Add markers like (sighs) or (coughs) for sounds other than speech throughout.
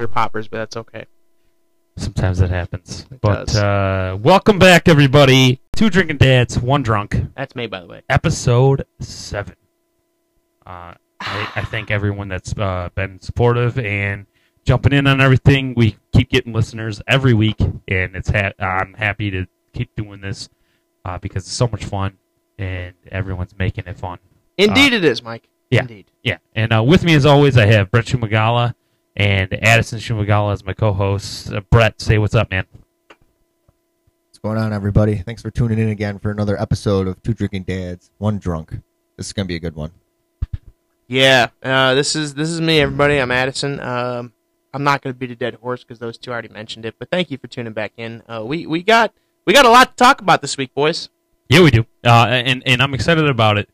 They're poppers, but that's okay. Sometimes that happens. It but uh, welcome back, everybody. Two drinking dads, one drunk. That's me, by the way. Episode seven. Uh, I, I thank everyone that's uh, been supportive and jumping in on everything. We keep getting listeners every week, and it's ha- I'm happy to keep doing this uh, because it's so much fun, and everyone's making it fun. Indeed, it is, Mike. yeah. Indeed. Yeah, and uh, with me as always, I have Brett Shumagala and Addison Shumagala as my co-host. Uh, Brett, say what's up, man. What's going on, everybody? Thanks for tuning in again for another episode of Two Drinking Dads, One Drunk. This is gonna be a good one. Yeah, uh, this is this is me, everybody. I'm Addison. Um, I'm not going to beat a dead horse because those two already mentioned it. But thank you for tuning back in. Uh, we we got we got a lot to talk about this week, boys. Yeah, we do, uh, and and I'm excited about it.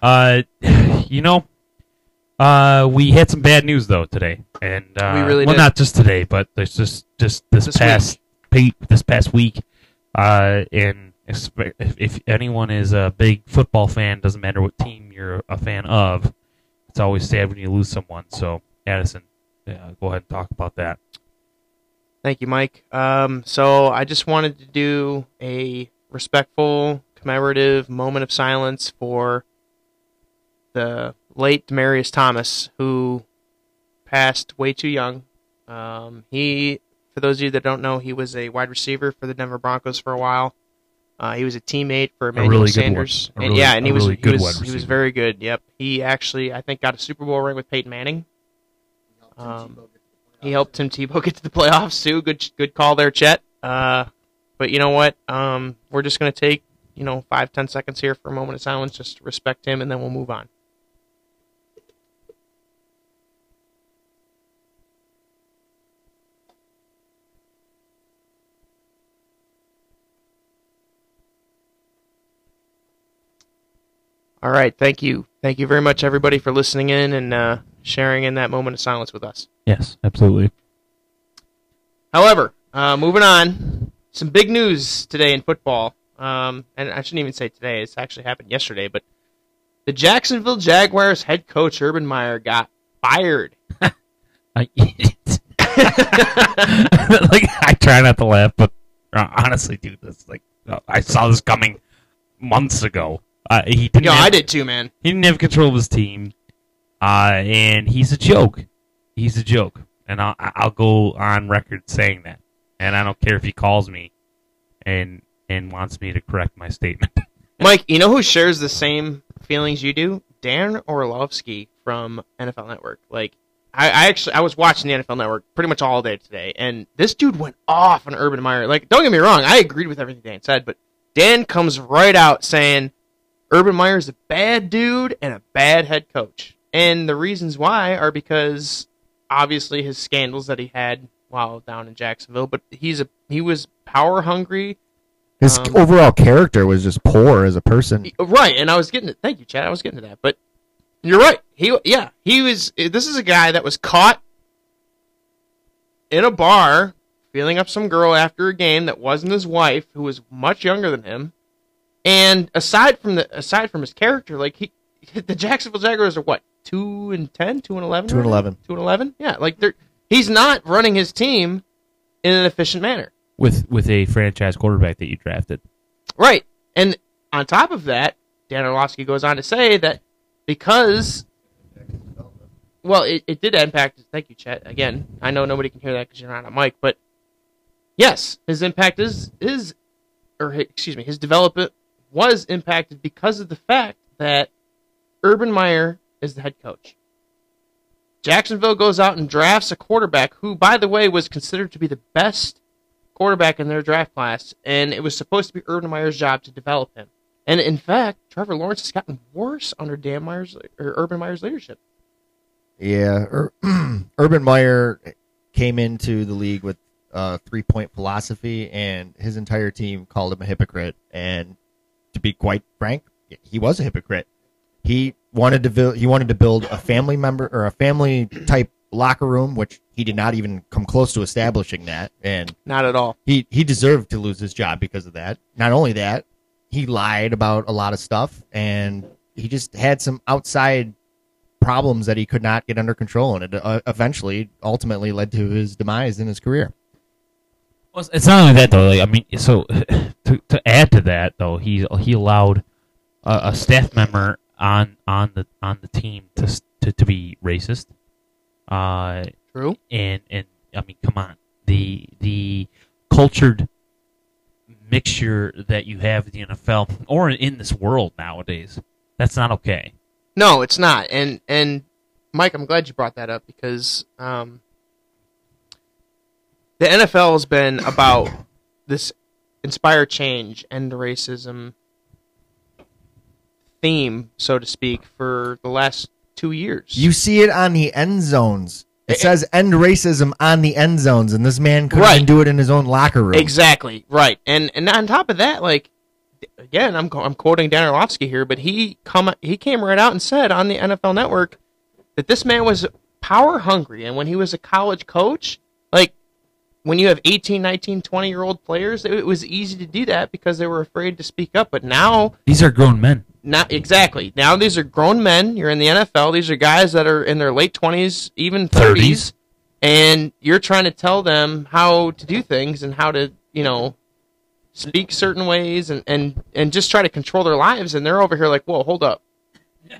Uh, (sighs) you know, uh, we had some bad news though today, and uh, We really well, did. not just today, but there's just just this, This past pe- this past week, uh, and if, if anyone is a big football fan, doesn't matter what team you're a fan of, it's always sad when you lose someone. So, Addison, yeah, go ahead and talk about that. Thank you, Mike. Um, so I just wanted to do a respectful, commemorative moment of silence for the late Demaryius Thomas, who passed way too young. Um, he, for those of you that don't know, he was a wide receiver for the Denver Broncos for a while. Uh, he was a teammate for Emmanuel really Sanders, one. A and really- yeah, and he was really he was he was very good. Yep, he actually I think got a Super Bowl ring with Peyton Manning. Um, he helped Tim Tebow get to the playoffs too. Good, good call there, Chet. Uh, but you know what? Um, we're just gonna take you know five, ten seconds here for a moment of silence, just to respect him, and then we'll move on. All right, thank you, thank you very much, everybody, for listening in and uh, sharing in that moment of silence with us. Yes, absolutely. However, uh, moving on, some big news today in football. Um, and I shouldn't even say today; it's actually happened yesterday. But the Jacksonville Jaguars head coach Urban Meyer got fired. (laughs) I, (laughs) like I try not to laugh, but uh, honestly, dude, this like uh, I saw this coming months ago. Uh, he didn't. Yo, have, I did too, man. He didn't have control of his team, uh, and he's a joke. He's a joke, and I'll I'll go on record saying that, and I don't care if he calls me, and and wants me to correct my statement. (laughs) Mike, you know who shares the same feelings you do? Dan Orlovsky from NFL Network. Like, I, I actually I was watching the NFL Network pretty much all day today, and this dude went off on Urban Meyer. Like, don't get me wrong, I agreed with everything Dan said, but Dan comes right out saying Urban Meyer's a bad dude and a bad head coach, and the reasons why are because obviously his scandals that he had while down in Jacksonville, but he's a he was power hungry. His Um, overall character was just poor as a person. Right, and I was getting it. Thank you, Chad. I was getting to that, but you're right. He, yeah, he was. This is a guy that was caught in a bar feeling up some girl after a game that wasn't his wife, who was much younger than him. And aside from the aside from his character, like he, (laughs) the Jacksonville Jaguars are what two and 10, 2 and eleven, Two and right now? 11. two and eleven. Yeah, like they're he's not running his team in an efficient manner. with with a franchise quarterback that you drafted. Right. And on top of that, Dan Orlovsky goes on to say that because, well, it, it did impact. Thank you, Chet. Again, I know nobody can hear that because you're not on a mic, but yes, his impact is is, or hi- excuse me, his development was impacted because of the fact that Urban Meyer is the head coach. Jacksonville goes out and drafts a quarterback who, by the way, was considered to be the best quarterback in their draft class, and it was supposed to be Urban Meyer's job to develop him. And in fact, Trevor Lawrence has gotten worse under Dan Meyer's or Urban Meyer's leadership. Yeah, Ur- (clears throat) Urban Meyer came into the league with a three point philosophy, and his entire team called him a hypocrite. And to be quite frank, he was a hypocrite. He wanted to build. He wanted to build a family member or a family type locker room, which he did not even come close to establishing that. And Not at all. he he deserved to lose his job because of that. Not only that, he lied about a lot of stuff, and he just had some outside problems that he could not get under control, and it uh, eventually, ultimately, led to his demise in his career. Well, it's not only that though. Like, I mean, so (laughs) to to add to that though, he he allowed a, a staff member on on the on the team to to, to be racist. Uh, True. and and I mean, come on, the the cultured mixture that you have in the NFL or in this world nowadays, that's not okay. No, it's not. And and Mike, I'm glad you brought that up because um, the NFL has been about this inspire change, end racism theme, so to speak, for the last two years. You see it on the end zones. It Eh, says end racism on the end zones, and this man couldn't Right. do it in his own locker room. Exactly right, and and on top of that, like again, I'm I'm quoting Dan Orlovsky here, but he come he came right out and said on the NFL Network that this man was power hungry, and when he was a college coach, like when you have 18, 19, 20 year old players, it, it was easy to do that because they were afraid to speak up. But now, These are grown men. not exactly now, these are grown men. You're in the NFL. These are guys that are in their late twenties, even 30s. thirties, and you're trying to tell them how to do things and how to, you know, speak certain ways and and and just try to control their lives. And they're over here like, whoa, hold up.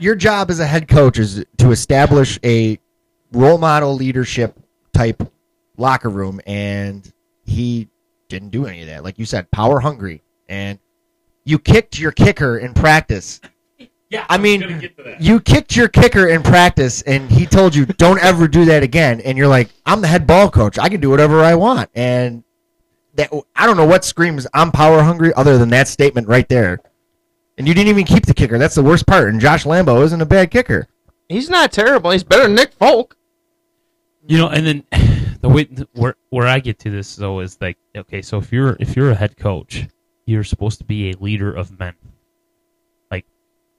Your job as a head coach is to establish a role model leadership type locker room, and he didn't do any of that. Like you said, power hungry, and you kicked your kicker in practice. (laughs) Yeah, I mean, you kicked your kicker in practice, and he told you, "Don't ever do that again." And you're like, "I'm the head ball coach. I can do whatever I want." And that I don't know what screams I'm power hungry other than that statement right there. And you didn't even keep the kicker. That's the worst part. And Josh Lambo isn't a bad kicker. He's not terrible. He's better than Nick Folk. You know, and then the way where where I get to this though is like, okay, so if you're if you're a head coach, you're supposed to be a leader of men. Like,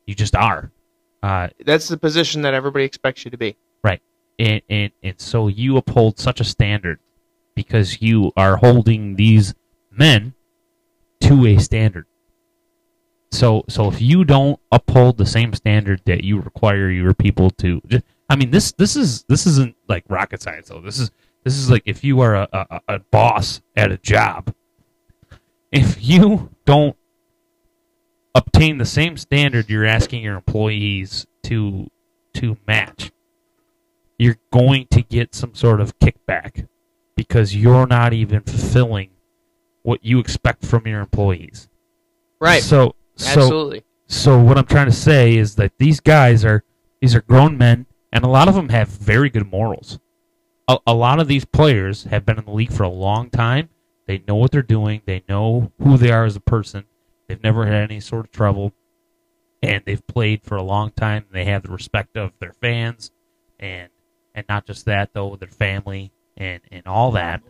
you just are. Uh, That's the position that everybody expects you to be. Right, and, and and so you uphold such a standard because you are holding these men to a standard. So so if you don't uphold the same standard that you require your people to, ju- I mean this this is this isn't like rocket science though. This is this is like if you are a, a, a boss at a job, if you don't obtain the same standard you're asking your employees to to match you're going to get some sort of kickback because you're not even fulfilling what you expect from your employees. Right. So so Absolutely. so what I'm trying to say is that these guys are these are grown men and a lot of them have very good morals. A, a lot of these players have been in the league for a long time. They know what they're doing. They know who they are as a person. They've never had any sort of trouble and they've played for a long time. They have the respect of their fans and and not just that though, their family and and all that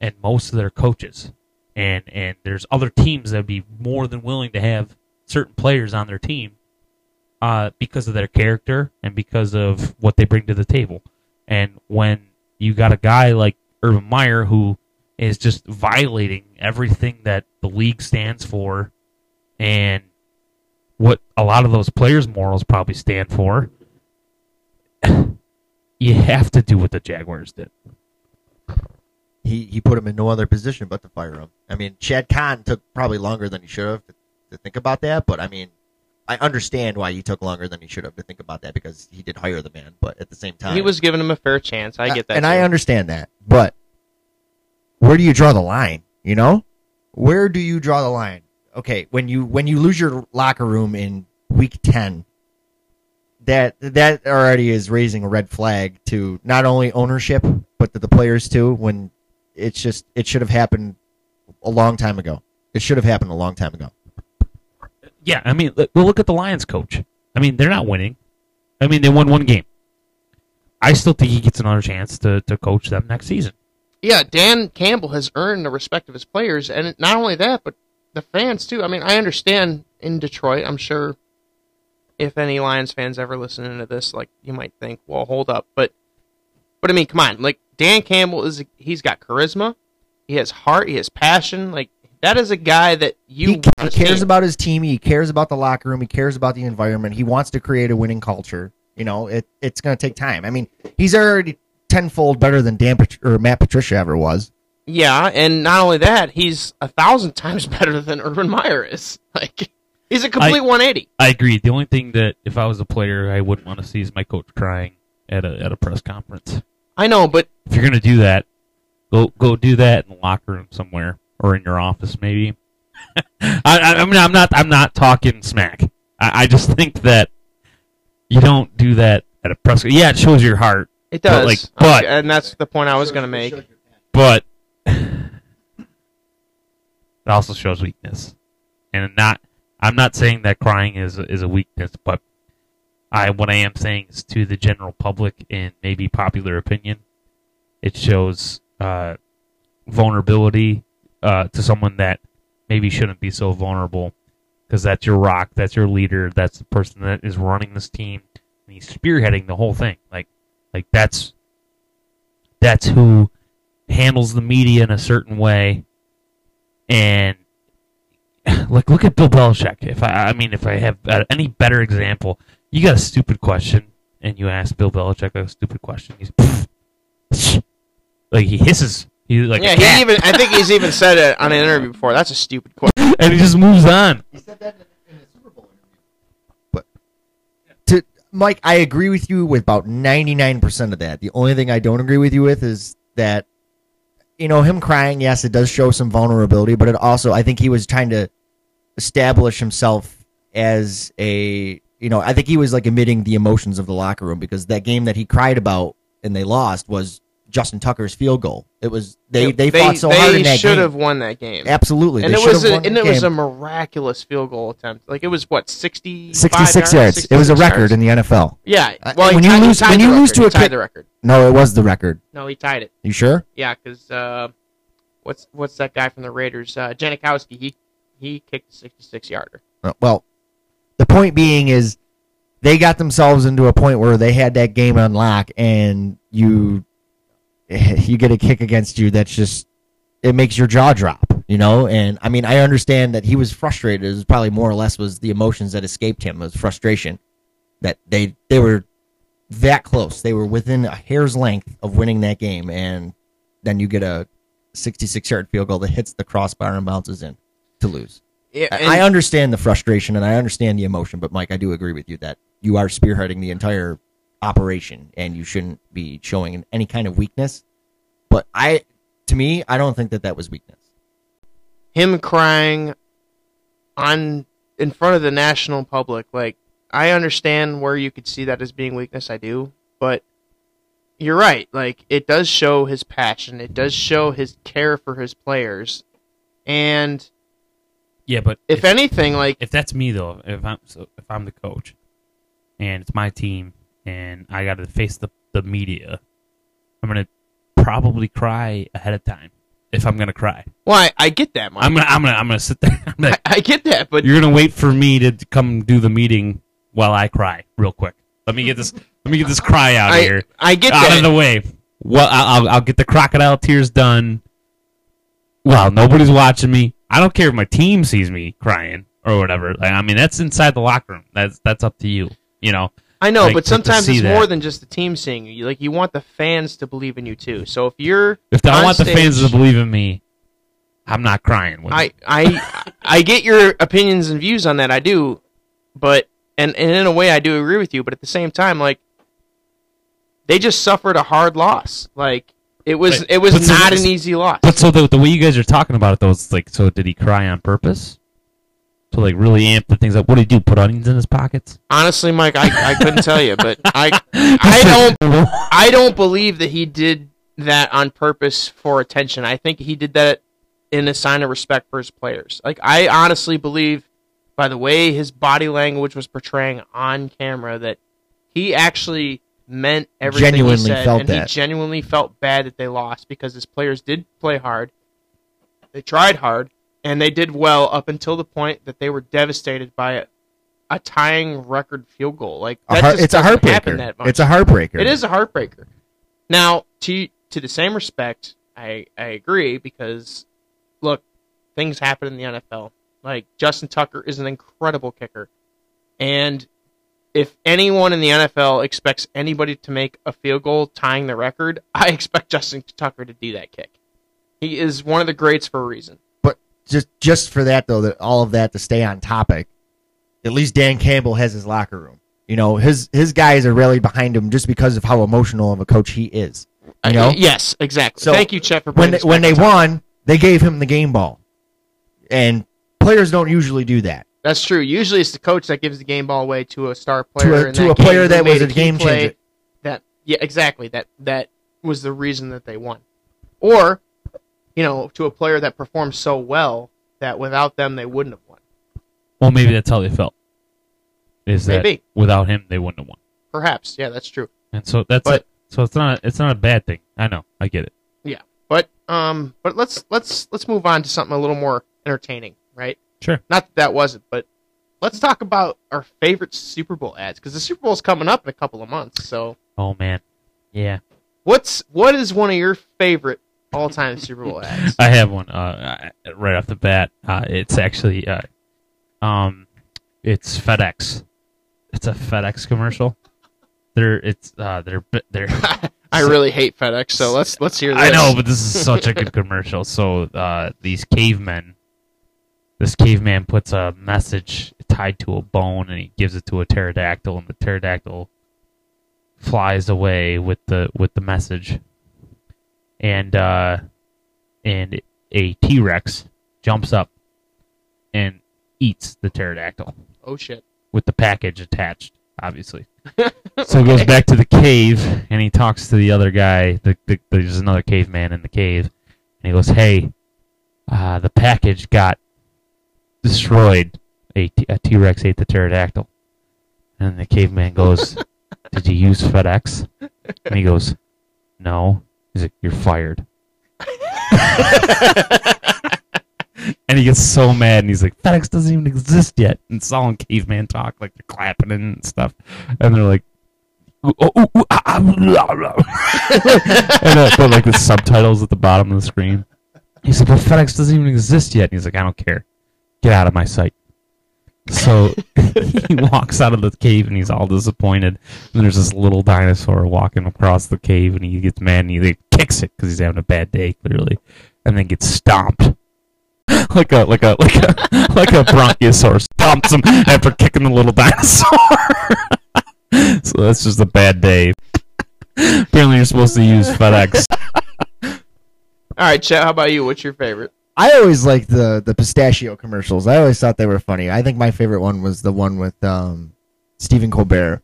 and most of their coaches. And and there's other teams that would be more than willing to have certain players on their team uh, because of their character and because of what they bring to the table. And when you got a guy like Urban Meyer who is just violating everything that the league stands for and what a lot of those players' morals probably stand for, (sighs) you have to do what the Jaguars did. He he put him in no other position but to fire him. I mean, Shad Khan took probably longer than he should have to, to think about that. But I mean, I understand why he took longer than he should have to think about that because he did hire the man. But at the same time, He was giving him a fair chance. I uh, get that. and I understand that. But where do you draw the line? You know, where do you draw the line? Okay, when you when you lose your locker room in week ten, that that already is raising a red flag to not only ownership but to the players too. When it's just it should have happened a long time ago. It should have happened a long time ago. Yeah, I mean, look- look at the Lions coach. I mean, they're not winning. I mean, they won one game. I still think he gets another chance to, to coach them next season. yeah, Dan Campbell has earned the respect of his players, and not only that, but the fans too. I mean, I understand in Detroit. I'm sure if any Lions fans ever listening to this, like you might think, well, hold up, but but I mean, come on, like Dan Campbell is he's got charisma, he has heart, he has passion. Like that is a guy that you he, he cares see. about his team. He cares about the locker room. He cares about the environment. He wants to create a winning culture. You know, it it's going to take time. I mean, he's already tenfold better than Dan Pat- or Matt Patricia ever was. Yeah, and not only that, he's a thousand (laughs) times better than Urban Meyer is. (laughs) Like, he's a complete 180. I agree. The only thing that if I was a player, I wouldn't want to see is my coach crying at a at a press conference. I know, but If you're gonna do that, go go do that in the locker room somewhere or in your office, maybe. (laughs) I, I, I mean, I'm not I'm not talking smack. I, I just think that you don't do that at a press. Yeah, it shows your heart, it does. But, like, but- and that's the point I was going to make. but (sighs) it also shows weakness. And not, I'm not saying that crying is is a weakness, but I what I am saying is to the general public and maybe popular opinion, it shows uh, vulnerability uh, to someone that maybe shouldn't be so vulnerable because that's your rock, that's your leader, that's the person that is running this team, and he's spearheading the whole thing. Like, like that's that's who handles the media in a certain way, and (sighs) like look at Bill Belichick. If I, I mean, if I have uh, any better example, you got a stupid question, and you ask Bill Belichick a stupid question, he's (laughs) like he hisses. He's like a yeah, cat, he even. I think he's even said it on an (laughs) interview before. That's a stupid question. and he just moves on. He said that in, in a Super Bowl interview. But to Mike, I agree with you with about ninety nine percent of that. The only thing I don't agree with you with is that you know him crying. Yes, it does show some vulnerability, but it also I think he was trying to establish himself as a you know I think he was like emitting the emotions of the locker room because that game that he cried about and they lost was Justin Tucker's field goal. It was they they, fought so they hard in that should game. have won that game. Absolutely, and they it was a, and it was a miraculous field goal attempt. Like it was what 60 66 yards. It was a record in the NFL. Yeah. Well, he when you tied- he lose- when you lose record. to He a kid- the record. No, it was the record. No, he tied it. You sure? Yeah, because uh, what's what's that guy from the Raiders? Uh, Janikowski. He he kicked a 66 yarder. Uh, Well, the point being is they got themselves into a point where they had that game on lock, and you (laughs) you get a kick against you that's just it makes your jaw drop, you know. And I mean, I understand that he was frustrated. It was probably more or less was the emotions that escaped him. It was frustration that they they were that close. They were within a hair's length of winning that game, and then you get a 66 yard field goal that hits the crossbar and bounces in to lose. Yeah, I- I understand the frustration and I understand the emotion, but Mike, I do agree with you that you are spearheading the entire operation and you shouldn't be showing any kind of weakness. But I, to me, I don't think that that was weakness. him crying on in front of the national public like i understand where you could see that as being weakness i do but you're right like it does show his passion it does show his care for his players and Yeah, but if anything like if that's me though, if I'm so if I'm the coach and it's my team and I got to face the the media, I'm gonna probably cry ahead of time if I'm gonna cry. well I, I get that Mike. I'm gonna I'm gonna I'm gonna sit there. I'm I, (laughs) I get that but you're gonna wait for me to come do the meeting while I cry real quick. Let me get this. Let me get this cry out I, here, I get out that of the way. Well, I'll I'll get the crocodile tears done. Well, nobody's watching me. I don't care if my team sees me crying or whatever. Like, I mean, that's inside the locker room. That's that's up to you. You know. I know, Like, but sometimes it's that. more than just the team seeing you. Like you want the fans to believe in you too. So if you're If I want the fans to believe in me, I'm not crying. With I I I get your opinions and views on that. I do, but and and in a way I do agree with you. But at the same time, like they just suffered a hard loss. Like it was Right. it was But so not an easy loss. But so the the way you guys are talking about it though, it's like, so did he cry on purpose? To like really amp the things up. What did he do? Put onions in his pockets? Honestly, Mike, I, I couldn't tell you, but I (laughs) I don't (laughs) I don't believe that he did that on purpose for attention. I think he did that in a sign of respect for his players. Like I honestly believe by the way his body language was portraying on camera that he actually meant everything Genuinely he said felt and that. he genuinely felt bad that they lost because his players did play hard. They tried hard and they did well up until the point that they were devastated by a, a tying record field goal. Like A heart, it's a heartbreaker. that much. It's a heartbreaker. It is a heartbreaker. Now, to to the same respect, I I agree because look, things happen in the NFL. Like Justin Tucker is an incredible kicker, and if anyone in the NFL expects anybody to make a field goal tying the record, I (laughs) expect Justin Tucker to do that kick. He is one of the greats for a reason. But just just for that though, that all of that to stay on topic, at least Dan Campbell has his locker room. You know, his his guys are rallied behind him just because of how emotional of a coach he is. You know, Uh, yes, exactly. So, Thank you, Chet, for when they, when they on won, they gave him the game ball, and players don't usually do that. That's true. Usually, it's the coach that gives the game ball away to a star player a- to a player game who that was a game play changer. That yeah, exactly. That that was the reason that they won, or you know, to a player that performed so well that without them they wouldn't have won. Well, maybe that's how they felt. Is that without him they wouldn't have won. Perhaps, yeah, that's true. And so that's But- it. So it's not it's not a bad thing. I know. I get it. Yeah, but um, but let's let's let's move on to something a little more entertaining, right? Sure. Not that that wasn't, but let's talk about our favorite Super Bowl ads because the Super Bowl is coming up in a couple of months. So, Oh man. Yeah. what's what is one of your favorite all-time Super Bowl (laughs) ads? I have one uh, uh, right off the bat. Uh, it's actually uh, um, it's FedEx. It's a FedEx commercial. They're it's uh, they're they're. (laughs) I really hate FedEx, so let's let's hear this. I know, but this is such a good (laughs) commercial. So uh, these cavemen, this caveman puts a message tied to a bone, and he gives it to a pterodactyl, and the pterodactyl flies away with the with the message, and uh, and a T Rex jumps up and eats the pterodactyl oh shit. with the package attached, obviously. (laughs) So he goes back to the cave and he talks to the other guy. The, the, there's another caveman in the cave, and he goes, "Hey, uh, the package got destroyed. A T- a T Rex ate the pterodactyl." And the caveman goes, (laughs) "Did you use FedEx?" And he goes, "No." He's like, "You're fired." (laughs) and he gets so mad, and he's like, "FedEx doesn't even exist yet." And it's all in caveman talk, like they're clapping and stuff, and they're like, "Ooh, ooh, ooh, ooh, ah, ah, blah, blah." (laughs) and uh, put like the subtitles at the bottom of the screen. He's like, "But FedEx doesn't even exist yet." And he's like, "I don't care. Get out of my sight." So (laughs) he walks out of the cave and he's all disappointed. And there's this little dinosaur walking across the cave, and he gets mad and he like, kicks it because he's having a bad day, clearly, and then gets stomped (laughs) like a like a like a (laughs) like a bronchiosaurus stomps him after kicking the little (laughs) dinosaur. so that's just a bad day. Apparently, you're supposed to use FedEx. All right, Chet. How about you? What's your favorite? I always liked the the pistachio commercials. I always thought they were funny. I think my favorite one was the one with um, Stephen Colbert.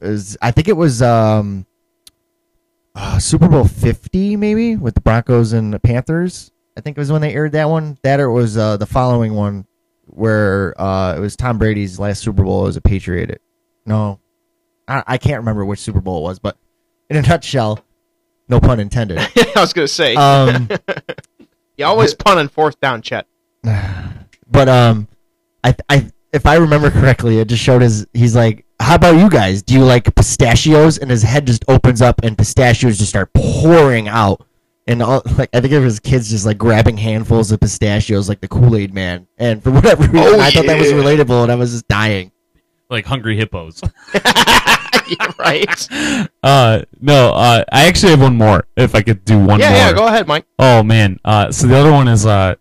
It was I think it was um, uh, Super Bowl Fifty, maybe with the Broncos and the Panthers. I think it was when they aired that one. That or it was uh, the following one where uh, it was Tom Brady's last Super Bowl as a Patriot. No, I, I can't remember which Super Bowl it was, but in a (laughs) nutshell, no pun intended. (laughs) I was gonna say. Um, (laughs) you always pun on fourth down, Chet. (sighs) but um, I I if I remember correctly, it just showed his. He's like, "How about you guys? Do you like pistachios?" And his head just opens up, and pistachios just start pouring out. And all, like I think it was kids just like grabbing handfuls of pistachios, like the Kool Aid Man. And for whatever reason, Oh, I thought that was relatable, and I was just dying. like hungry hippos. (laughs) right. Uh, no, uh, I actually have one more. If I could do one yeah, more. yeah. Go ahead, Mike. Oh man. Uh, so the other one is uh,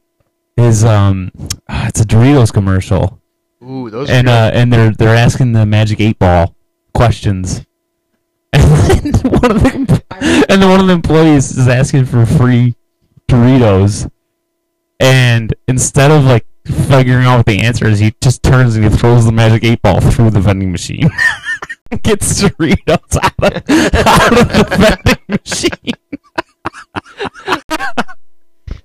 is um, uh, it's a Doritos commercial, Ooh, those. and are uh, and they're they're asking the Magic Eight Ball questions, (laughs) and then one of the and then one of the employees is asking for free Doritos, and instead of like figuring out what the answer is, he just turns and he throws the Magic Eight Ball through the vending machine. (laughs) Gets Doritos out of, out of the (laughs) vending machine.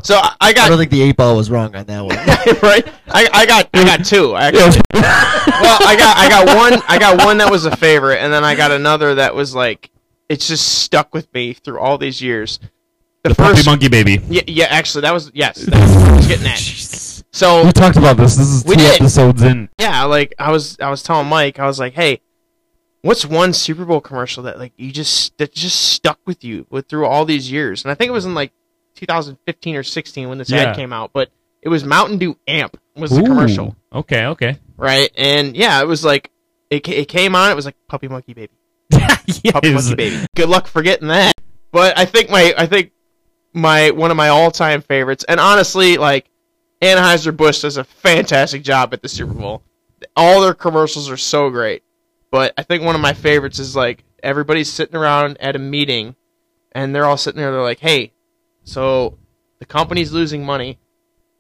So I I I don't think the eight ball was wrong on that one. (laughs) right. I, I got I got two actually. well, I got I got one I got one that was a favorite, and then I got another that was like it's just stuck with me through all these years. The, The Puppy first, Monkey Baby. yeah, yeah, actually, that was yes, that's what I was getting at. So We talked about this. This is We two did. episodes in. yeah, like I was I was telling Mike, I was like, hey, what's one Super Bowl commercial that like you just that just stuck with you with through all these years? And I think it was in like 2015 or 16 when this Yeah. ad came out, but it was Mountain Dew Amp was the commercial. Okay, okay. right? And yeah, it was like it, it came on. It was like puppy monkey baby, (laughs) yeah, puppy monkey baby. Good luck forgetting that. But I think my I think my one of my all time favorites, and honestly, like Anheuser Busch does a fantastic job at the Super Bowl. All their commercials are so great. But I think one of my favorites is like everybody's sitting around at a meeting, and they're all sitting there. They're like, "Hey, so the company's losing money.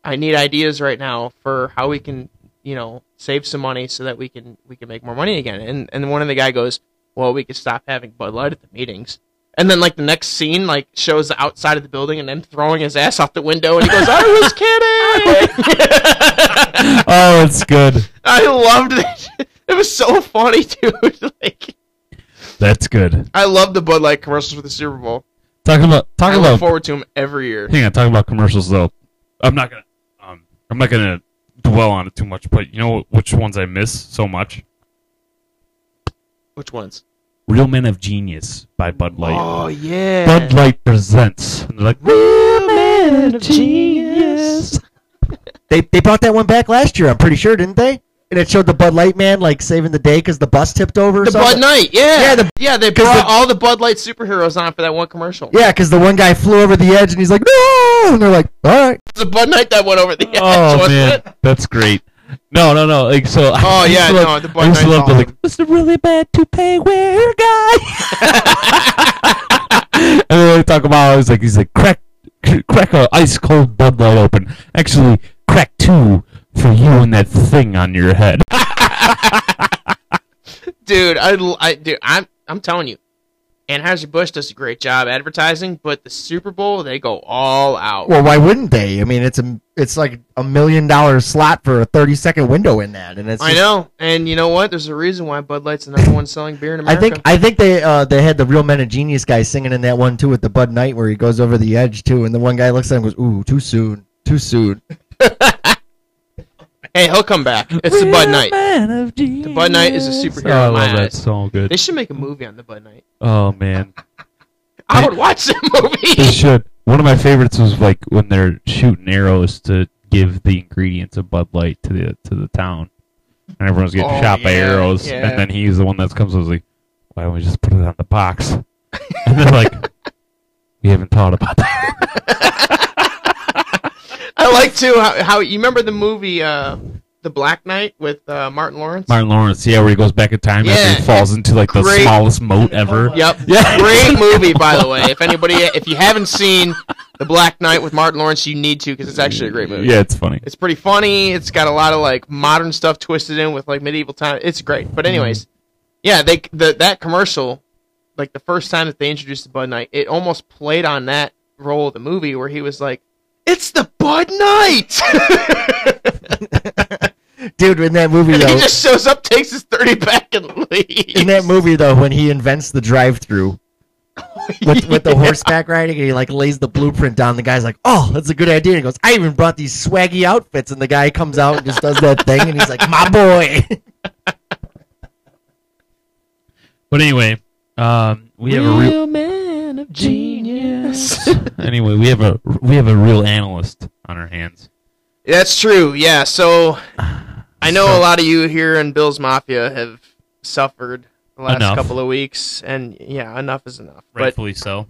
I need ideas right now for how we can, you know, save some money so that we can we can make more money again." And and one of the guy goes, "Well, we could stop having Bud Light at the meetings." And then like the next scene like shows the outside of the building and then throwing his ass out the window and he goes, "I was kidding." (laughs) oh, it's good. (laughs) I loved it. It was so funny, (laughs) dude. like That's good. I love the Bud Light commercials for the Super Bowl. Talking about I talking look about forward to them every year. hang on, talking about commercials though. I'm not gonna um I'm not gonna dwell on it too much, but you know which ones I miss so much? Which ones? Real Men of Genius by Bud Light. Oh yeah. Bud Light presents. They're like Real Men of Genius. (laughs) They they brought that one back last year. I'm pretty sure, didn't they? And it showed the Bud Light man like saving the day because the bus tipped over. Or The something. Bud Knight, yeah, Yeah, the- yeah. They 'cause brought the- all the Bud Light superheroes on for that one commercial. Yeah, because the one guy flew over the edge and he's like, no, and they're like, all right. It's the Bud Knight that went over the oh, edge, Oh wasn't man, it? that's great. No, no, no. Like so. Oh, (laughs) I yeah, to love- no, the Bud I used to love the like. It's a really bad toupee wearer guy. (laughs) and then they talk about he's like he's like crack crack a ice cold Bud Light open. Actually, crack two for you and that thing on your head. (laughs) dude. I, l- I- dude, I'm, I'm telling you, Anheuser Busch does a great job advertising, but the Super Bowl they go all out. Well, why wouldn't they? I mean, it's a it's like a million dollar slot for a 30 second window in that, and it's. I just- know, and you know what? There's a reason why Bud Light's the number one selling beer in America. I America. think I think they uh, they had the real men of genius guy singing in that one too with the Bud Knight where he goes over the edge too, and the one guy looks at him and goes, "Ooh, too soon, too soon." (laughs) hey, he'll come back. It's the Bud Knight. the Bud Knight is a superhero Oh, I love that eyes. so good. They should make a movie on the Bud Knight. Oh man. I would watch that movie. They should. One of my favorites was like when they're shooting arrows to give the ingredients of Bud Light to the to the town, and everyone's getting Oh, shot by arrows, yeah. and then he's the one that comes and was like, "Why don't we just put it on the box?" (laughs) and they're like, "We haven't thought about that." (laughs) I (laughs) like too how, how you remember the movie uh, The Black Knight with uh, Martin Lawrence. Martin Lawrence, yeah, where he goes back in time Yeah. after he falls into like the Great. smallest moat ever. Yep. Yeah. Great (laughs) movie, by the way. If anybody, if you haven't seen The Black Knight with Martin Lawrence, you need to because it's actually a great movie. Yeah, it's funny. It's pretty funny. It's got a lot of like modern stuff twisted in with like medieval time. It's great. But anyways, yeah, they the that commercial, like the first time that they introduced the Bud Knight, it almost played on that role of the movie where he was like, "It's the Bud Knight." (laughs) Dude, in that movie and he just shows up, takes his thirty back, and leaves. in that movie though, when he invents the drive-through (laughs) with with the horseback riding, and he like lays the blueprint down, the guy's like, "Oh, that's a good idea." He goes, "I even brought these swaggy outfits," and the guy comes out and just does that thing, and he's like, "My boy." (laughs) But anyway, um, we have a real man of genius. (laughs) anyway we have a we have a real analyst on our hands. That's true. Yeah. So (sighs) I know So- a lot of you here in Bill's Mafia have suffered the last Enough. couple of weeks, and yeah, enough is enough. But Rightfully so.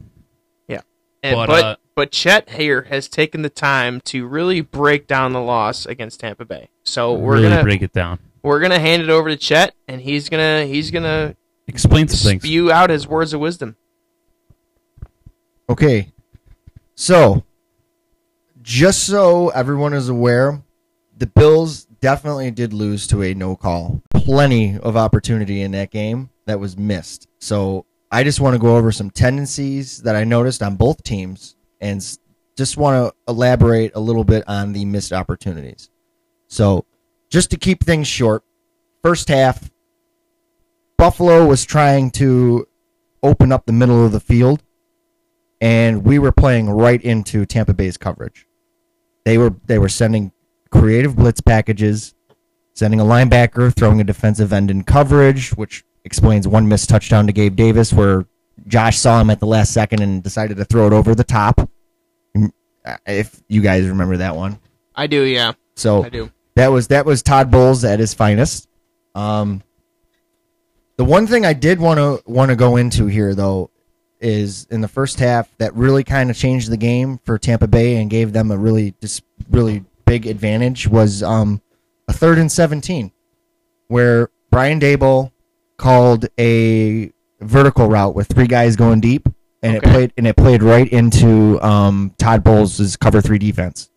and- but, but uh, but Chet here has taken the time to really break down the loss against Tampa Bay. So we're really gonna break it down. we're gonna hand it over to Chet, and he's gonna he's gonna Explain some things. spew out his words of wisdom. Okay. So, just so everyone is aware, the Bills definitely did lose to a no call. Plenty of opportunity in that game that was missed. So, I just want to go over some tendencies that I noticed on both teams and just want to elaborate a little bit on the missed opportunities. So, just to keep things short, first half, Buffalo was trying to open up the middle of the field and we were playing right into Tampa Bay's coverage. They were they were sending creative blitz packages, sending a linebacker, throwing a defensive end in coverage, which explains one missed touchdown to Gabe Davis where Josh saw him at the last second and decided to throw it over the top. Mm, If you guys remember that one. I do, yeah, So I do. that was that was Todd Bowles at his finest. Um, The one thing I did want to want to go into here though is in the first half that really kind of changed the game for Tampa Bay and gave them a really just really big advantage was um, a third and 17 where Brian Daboll called a vertical route with three guys going deep and Okay. it played and it played right into um, Todd Bowles' cover 3 defense.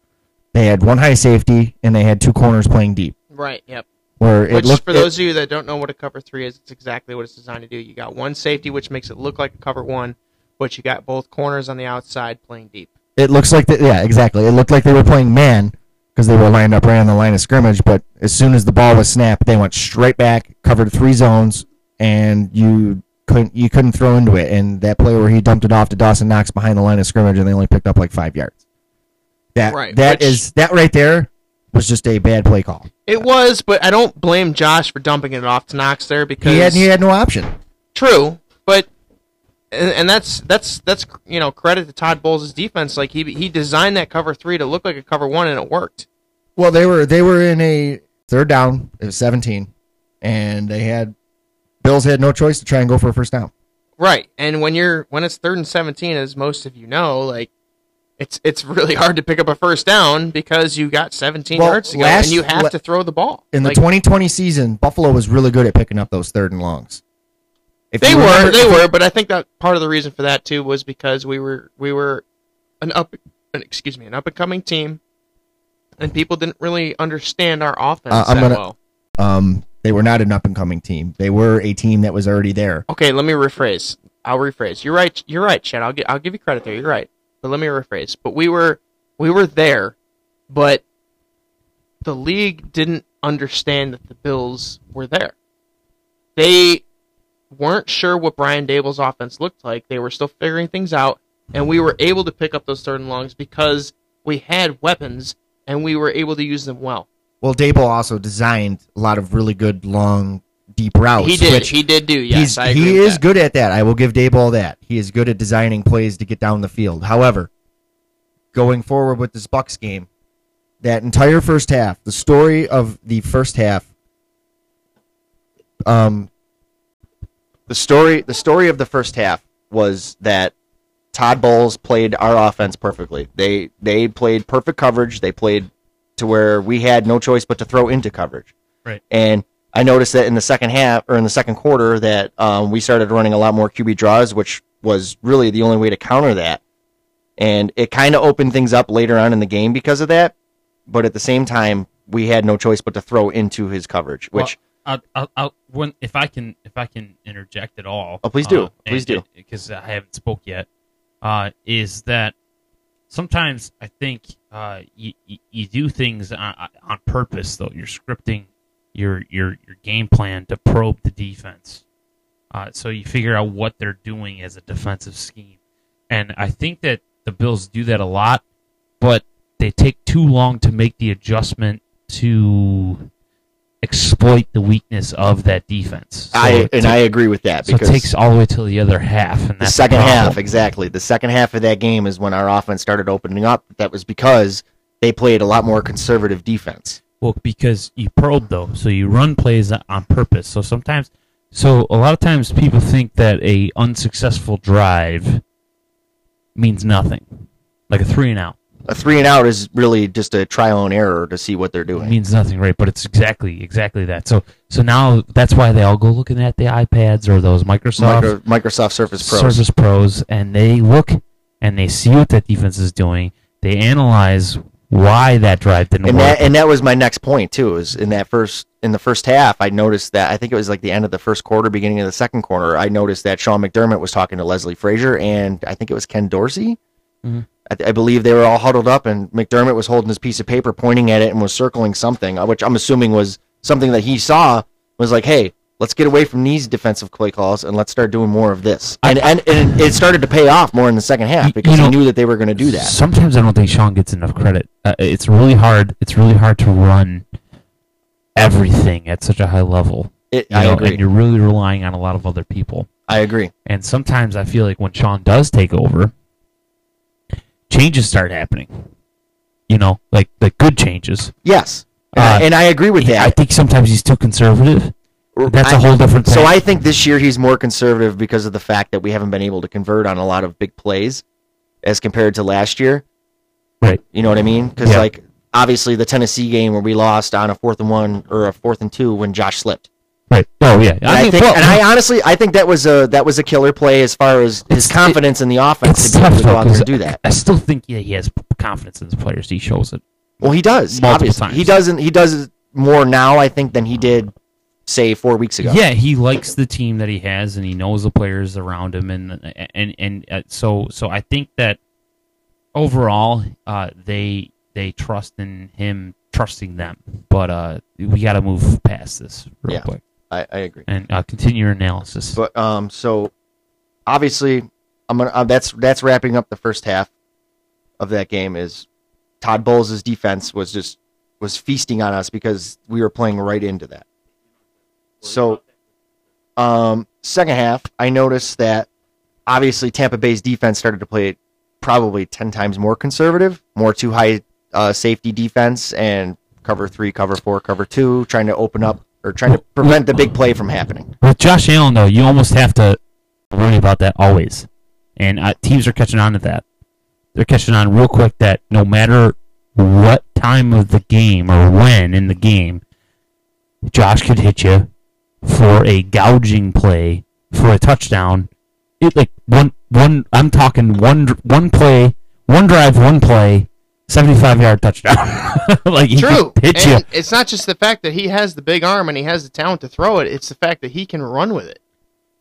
They had one high safety and they had two corners playing deep Right. Yep. Where it Which, looked for it- those of you that don't know what a cover three is, it's exactly what it's designed to do. You got one safety, which makes it look like a cover one, but you got both corners on the outside playing deep. it looks like the, yeah exactly it looked like they were playing man because they were lined up right on the line of scrimmage but as soon as the ball was snapped they went straight back covered three zones and you couldn't you couldn't throw into it and that play where he dumped it off to Dawson Knox behind the line of scrimmage and they only picked up like five yards that Right, that which- is that right there was just a bad play call It was, but I don't blame Josh for dumping it off to Knox there because he had he had no option True, but and, and that's that's that's you know credit to Todd Bowles' defense. Like he he designed that cover three to look like a cover one, and it worked. well they were they were in a third down it was 17 and they had Bills had no choice to try and go for a first down Right, and when you're when it's third and seventeen, as most of you know, like it's it's really hard to pick up a first down because you got seventeen Well, yards to go, last- and you have to throw the ball. in the 2020 season, Buffalo was really good at picking up those third and longs. If They were, remember- they were, but I think that part of the reason for that too was because we were we were an up, an, excuse me, an up and coming team, and people didn't really understand our offense Uh, I'm that gonna- well. Um, they were not an up and coming team. They were a team that was already there. Okay, let me rephrase. I'll rephrase. You're right. You're right, Chad. I'll gi- I'll give you credit there. You're right. But let me rephrase. But we were we were there, but the league didn't understand that the Bills were there. They weren't sure what Brian Daboll's offense looked like. They were still figuring things out, and we were able to pick up those third and longs because we had weapons and we were able to use them well. Well, Daboll also designed a lot of really good long, deep routes. he did. Which He did do. Yes, he's, I agree he with is that. good at that. I will give Daboll that. He is good at designing plays to get down the field. However, going forward with this Bucks game, that entire first half, the story of the first half, um, the story, the story of the first half was that Todd Bowles played our offense perfectly. They they played perfect coverage. They played to where we had no choice but to throw into coverage. Right. And I noticed that in the second half or in the second quarter that um, we started running a lot more QB draws, which was really the only way to counter that. And it kind of opened things up later on in the game because of that. But at the same time, we had no choice but to throw into his coverage, which Well, I'll, I'll, I'll, when if I can if I can interject at all. Oh, please do. Please do. because I haven't spoke yet. Uh, is that sometimes I think uh, you, you you do things on, on purpose though. You're scripting your your your game plan to probe the defense. Uh, so you figure out what they're doing as a defensive scheme, and I think that the Bills do that a lot, but they take too long to make the adjustment to exploit the weakness of that defense. So I and I agree with that so it takes all the way till the other half, and the second the half exactly the second half of that game is when our offense started opening up. That was because they played a lot more conservative defense. Well, because you probe though, so you run plays on purpose. So sometimes, so a lot of times people think that a unsuccessful drive means nothing, like a three and out A three and out is really just a trial and error to see what they're doing. It means nothing, right? But it's exactly exactly that. So so now that's why they all go looking at the iPads or those Microsoft Micro, Microsoft Surface Pros. Surface Pros, and they look and they see what that defense is doing. They analyze why that drive didn't and work. that and that was my next point too. Is in that first in the first half, I noticed that I think it was like the end of the first quarter, beginning of the second quarter. I noticed that Sean McDermott was talking to Leslie Frazier, and I think it was Ken Dorsey. Mhm. I, th- I believe they were all huddled up, and McDermott was holding his piece of paper, pointing at it, and was circling something, uh, which I'm assuming was something that he saw. Was like, hey. Let's get away from these defensive play calls and let's start doing more of this. And and, and it started to pay off more in the second You- half you because know- he knew that they were going to do that. Sometimes I don't think Sean gets enough credit. Uh, it's really hard. It's really hard to run everything at such a high level. It, you I know, agree. And you're really relying on a lot of other people. I agree. And sometimes I feel like when Sean does take over, changes start happening. You know, like like good changes. Yes, Uh, and I agree with that. I think sometimes he's too conservative, That's a I- whole different thing. So I think this year he's more conservative because of the fact that we haven't been able to convert on a lot of big plays as compared to last year. Right. You know what I mean? Because Yeah. like obviously the Tennessee game where we lost on a fourth and one or a fourth and two when Josh slipped. right. Oh yeah. And I, mean, think, well, and I honestly, I think that was a that was a killer play as far as his confidence in the offense to to go out there and do that. I still think yeah, he has confidence in his players. He shows it. Well, he does. Multiple obviously, times. he doesn't. He does it more now, I think, than he did, say, four weeks ago. Yeah, he likes the team that he has, and he knows the players around him, and and and uh, so so I think that overall, uh, they they trust in him trusting them. But uh, we got to move past this real Yeah. quick I, I agree. and uh, continue your analysis. But um, so obviously, I'm gonna. Uh, that's that's wrapping up the first half of that game. Is Todd Bowles' defense was just was feasting on us because we were playing right into that. So, um, second half, I noticed that obviously Tampa Bay's defense started to play probably ten times more conservative, more too high uh, safety defense, and cover three, cover four, cover two, trying to open up or trying to prevent the big play from happening. With Josh Allen, though, you almost have to worry about that always, and uh, teams are catching on to that. They're catching on real quick that no matter what time of the game or when in the game, Josh could hit you for a gouging play for a touchdown. It like one one. I'm talking one one play, one drive, one play, seventy five yard touchdown. (laughs) like he True. could hit you. it's not just the fact that he has the big arm and he has the talent to throw it. It's the fact that he can run with it.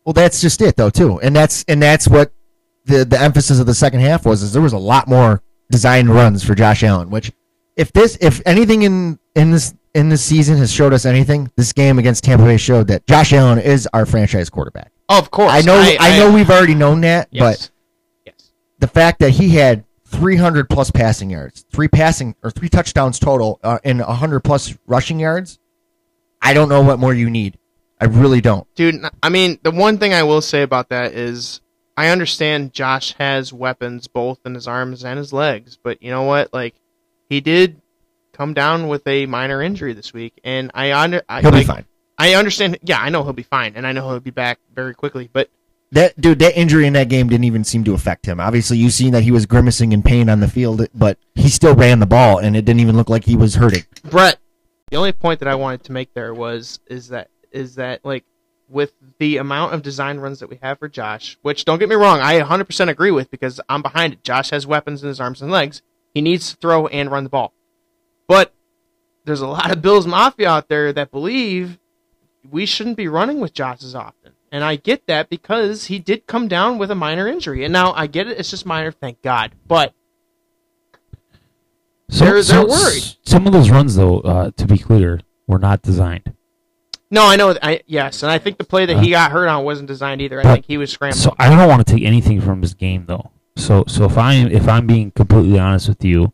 Well, that's just it though too, and that's and that's what the the emphasis of the second half was. Is there was a lot more designed runs for Josh Allen. Which, if this if anything in in this in this season has showed us anything, this game against Tampa Bay showed that Josh Allen is our franchise quarterback. Of course. I know I, know we've already known that, but Yes. yes. the fact that he had 300 plus passing yards, three passing or three touchdowns total, uh, and 100 plus rushing yards, I don't know what more you need. I really don't. Dude, I mean, the one thing I will say about that is I understand Josh has weapons both in his arms and his legs, but you know what? Like, he did come down with a minor injury this week, and I under I, He'll be fine. I understand. Yeah, I know he'll be fine, and I know he'll be back very quickly. But That dude, that injury in that game didn't even seem to affect him. Obviously, you've seen that he was grimacing in pain on the field, but he still ran the ball, and it didn't even look like he was hurting. Brett, the only point that I wanted to make there was is that is that like with the amount of design runs that we have for Josh, which don't get me wrong, I 100% agree with because I'm behind it. Josh has weapons in his arms and legs. He needs to throw and run the ball. But there's a lot of Bills Mafia out there that believe we shouldn't be running with Josh as often. And I get that because he did come down with a minor injury. And now I get it, it's just minor, thank God. But So, They're- so- they're worried. Some of those runs, though, uh, to be clear, were not designed. no, I know. I yes, and I think the play that he got hurt on wasn't designed either. I think he was scrambling. So I don't want to take anything from his game, though. So so if I'm if I'm being completely honest with you,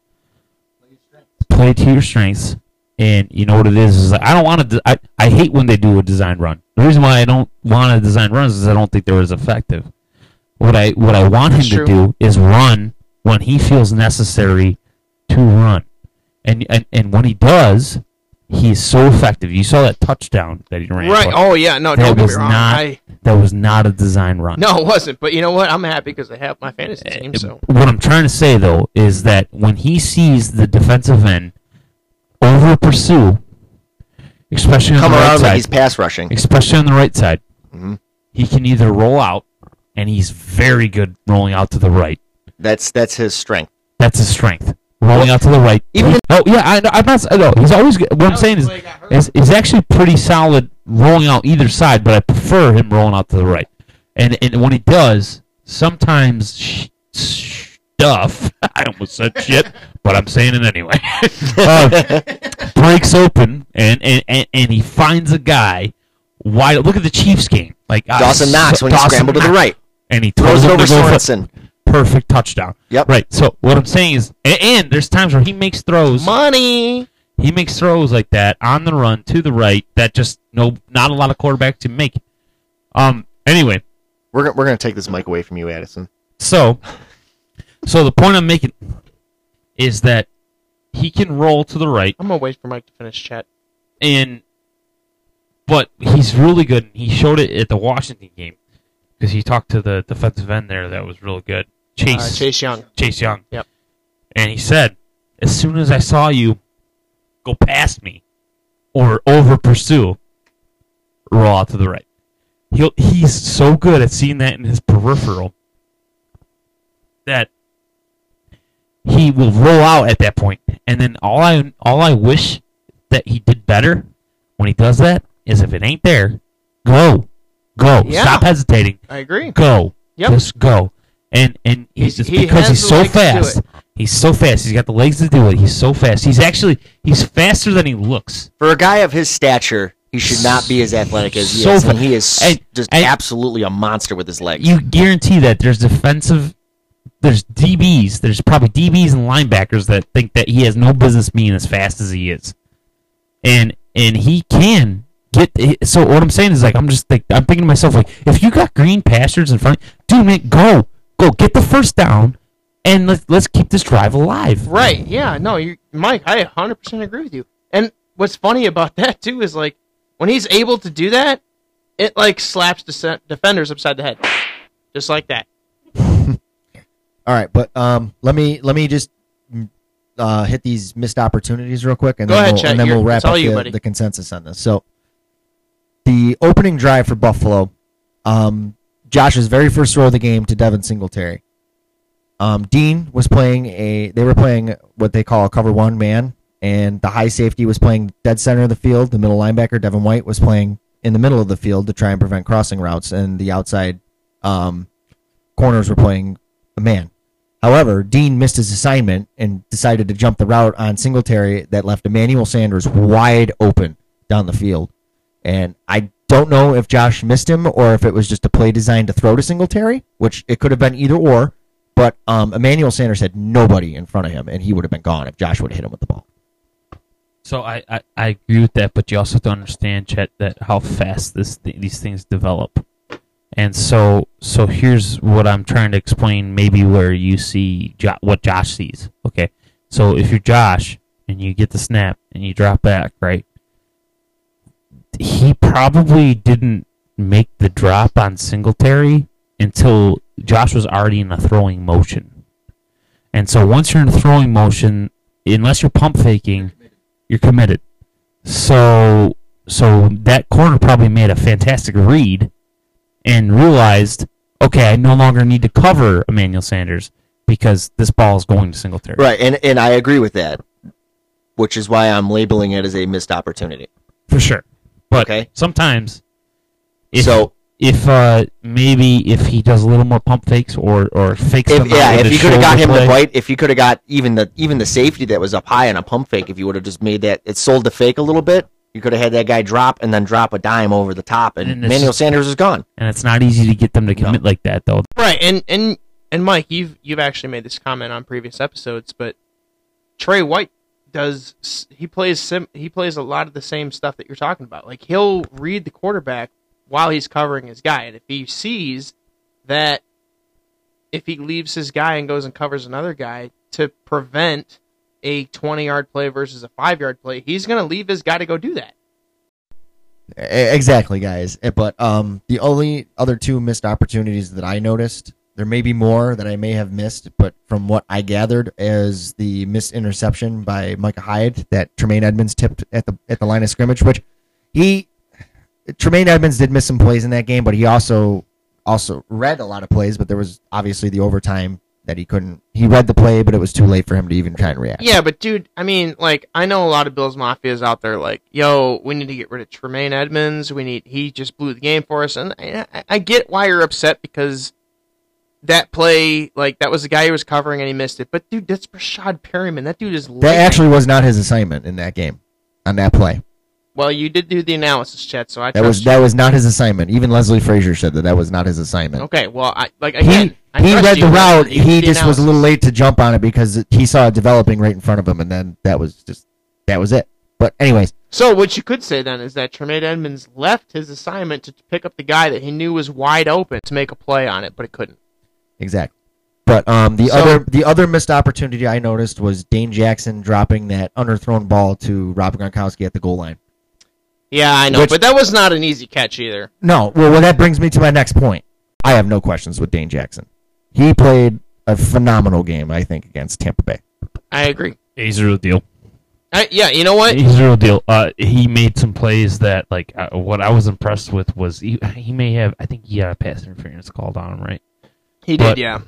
play to your strengths, and you know what it is is I don't want to. I I hate when they do a design run. The reason why I don't want to design runs is I don't think they're as effective. What I what I want him That's to true. do is run when he feels necessary to run, and and and when he does, he's so effective. You saw that touchdown that he ran. right? Oh yeah, no, That don't get was me wrong. not- I, That was not a design run. no, it wasn't. But you know what? I'm happy because I have my fantasy team. Uh, So What I'm trying to say though is that when he sees the defensive end over pursue, especially on Come the right around like side, he's pass rushing. especially on the right side, Mhm. he can either roll out, and he's very good rolling out to the right. That's that's his strength. That's his strength. Rolling out to the right. Even- He- oh yeah, I, I'm not. No, he's always. good. What I'm saying is, is is actually pretty solid rolling out either side, but I prefer him rolling out to the right. And and when he does, sometimes sh- stuff. (laughs) I almost said shit, (laughs) but I'm saying it anyway. (laughs) uh, breaks open and, and, and, and he finds a guy wide. Look at the Chiefs game, like uh, Dawson Knox when he Dawson scrambled to the right, and he throws throws it over to go for Sorensen. Perfect touchdown. Yep. Right. So what I'm saying is, and, and there's times where he makes throws. money. He makes throws like that on the run to the right that just no, not a lot of quarterbacks can make. Um. Anyway, We're gonna, we're gonna take this mic away from you, Addison. so, so the point I'm making is that he can roll to the right, I'm gonna wait for Mike to finish chat. and but he's really good. He showed it at the Washington game because he talked to the defensive end there that was real good. Chase Uh, Chase Young. Chase Young. Yep. And he said, as soon as I saw you go past me or over pursue, roll out to the right. He'll, he's so good at seeing that in his peripheral that he will roll out at that point. And then all I all I wish that he did better when he does that is if it ain't there, go, go, Yeah. stop hesitating, I agree. go, Yep. just go. And and he's, it's he because he's so legs to do fast. He's so fast. He's got the legs to do it. He's so fast. He's actually he's faster than he looks. For a guy of his stature, he should not be as athletic as he So is. And he is and- just and- absolutely a monster with his legs. You guarantee that there's defensive there's DBs, there's probably DBs and linebackers that think that he has no business being as fast as he is. And and he can get so what I'm saying is like I'm just like I'm thinking to myself like if you got green pastures in front dude man go go get the first down and let's let's keep this drive alive. Right. Yeah. No, you, Mike. I 100% agree with you. And what's funny about (laughs) that too is like when he's able to do that, it like slaps dece- defenders upside the head, just like that. (laughs) All right, but um, let me let me just mm, uh, hit these missed opportunities real quick, and Go then ahead, we'll, Chet. and then we'll wrap up you, the, the consensus on this. So, the opening drive for Buffalo, um, Josh's very first throw of the game to Devin Singletary. Um, Dean was playing a. They were playing what they call a cover one man, and the high safety was playing dead center of the field. The middle linebacker Devin White was playing in the middle of the field to try and prevent crossing routes, and the outside um, corners were playing a man. However, Dean missed his assignment and decided to jump the route on Singletary that left Emmanuel Sanders wide open down the field. And I don't know if Josh missed him or if it was just a play designed to throw to Singletary, which it could have been either or. But um, Emmanuel Sanders had nobody in front of him, and he would have been gone if Josh would have hit him with the ball. So I, I, I agree with that, but you also have to understand, Chet, that how fast this th- these things develop. And so so here's what I'm trying to explain. Maybe where you see jo- what Josh sees. Okay, so if you're Josh and you get the snap and you drop back, right? He probably didn't make the drop on Singletary until Josh was already in a throwing motion. And so once you're in a throwing motion, unless you're pump faking, you're committed. So so that corner probably made a fantastic read and realized, okay, I no longer need to cover Emmanuel Sanders because this ball is going to Singletary. Right, and and I agree with that, which is why I'm labeling it as a missed opportunity. For sure. But Okay. sometimes if so if uh maybe if he does a little more pump fakes or or fakes if them yeah, if you could have got shoulder him the play, right, if you could have got even the even the safety that was up high on a pump fake, if you would have just made that it sold the fake a little bit, you could have had that guy drop and then drop a dime over the top, and, And Manuel Sanders is gone. and it's not easy to get them to commit like that though. Right. And and and Mike, you've you've actually made this comment on previous episodes, but Tre White does he plays sim, he plays a lot of the same stuff that you're talking about. Like he'll read the quarterback while he's covering his guy, and if he sees that if he leaves his guy and goes and covers another guy to prevent a 20 yard play versus a 5 yard play, he's going to leave his guy to go do that. Exactly, guys. Eh, But um, the only other two missed opportunities that I noticed, there may be more that I may have missed, but from what I gathered, is the missed interception by Micah Hyde that Tremaine Edmunds tipped at the at the line of scrimmage. Which he Tremaine Edmunds did miss some plays in that game, but he also also read a lot of plays. But there was obviously the overtime that he couldn't. He read the play, but it was too late for him to even try and react. Yeah, but dude, I mean, like, I know a lot of Bills Mafias out there, like, yo, we need to get rid of Tremaine Edmunds. We need, he just blew the game for us. And I, I- I get why you're upset because that play, like, that was the guy who was covering and he missed it. But dude, that's Breshad Perriman. That dude is That lightning. actually was not his assignment in that game on that play. Well, you did do the analysis, Chet, so I That was you. that was not his assignment. Even Leslie Frazier said that that was not his assignment. Okay, well, I, like, again, He I he read the route. He the just was a little late to jump on it because he saw it developing right in front of him, and then that was just that was it. But anyways, So what you could say then is that Tremaine Edmunds left his assignment to pick up the guy that he knew was wide open to make a play on it, but it couldn't. Exactly. But um, the So- other the other missed opportunity I noticed was Dane Jackson dropping that underthrown ball to Rob Gronkowski at the goal line. Yeah, I know, Which- but that was not an easy catch either. No, well, well, that brings me to my next point. I have no questions with Dane Jackson. He played a phenomenal game, I think, against Tampa Bay. I agree. He's a real deal. I, yeah, you know what? He's a real deal. Uh, he made some plays that, like, uh, what I was impressed with was he, he may have, I think he had a pass interference called on him, right? He did, but- yeah.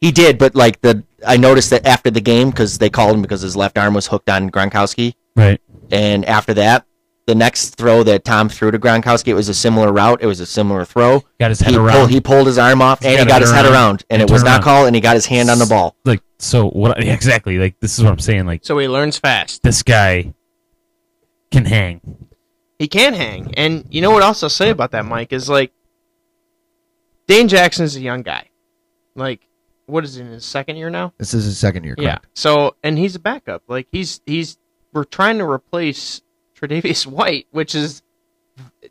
He did, but like the I noticed that after the game because they called him because his left arm was hooked on Gronkowski, Right. and after that, the next throw that Tom threw to Gronkowski, it was a similar route. It was a similar throw. Got his head He around. pulled, he pulled his arm off He's and he got got it his head around around, and and it was not around. called, and he got his hand on the ball. like, so what? Yeah, (laughs) exactly. Like, this is what I'm saying. Like, So he learns fast. this guy can hang. He can hang. And you know what else I'll say about that, Mike, is like Dane Jackson is a young guy. Like, what is it, in his second year now? This is his second year. Yeah. So and he's a backup. Like he's he's we're trying to replace Tre'Davious White, which is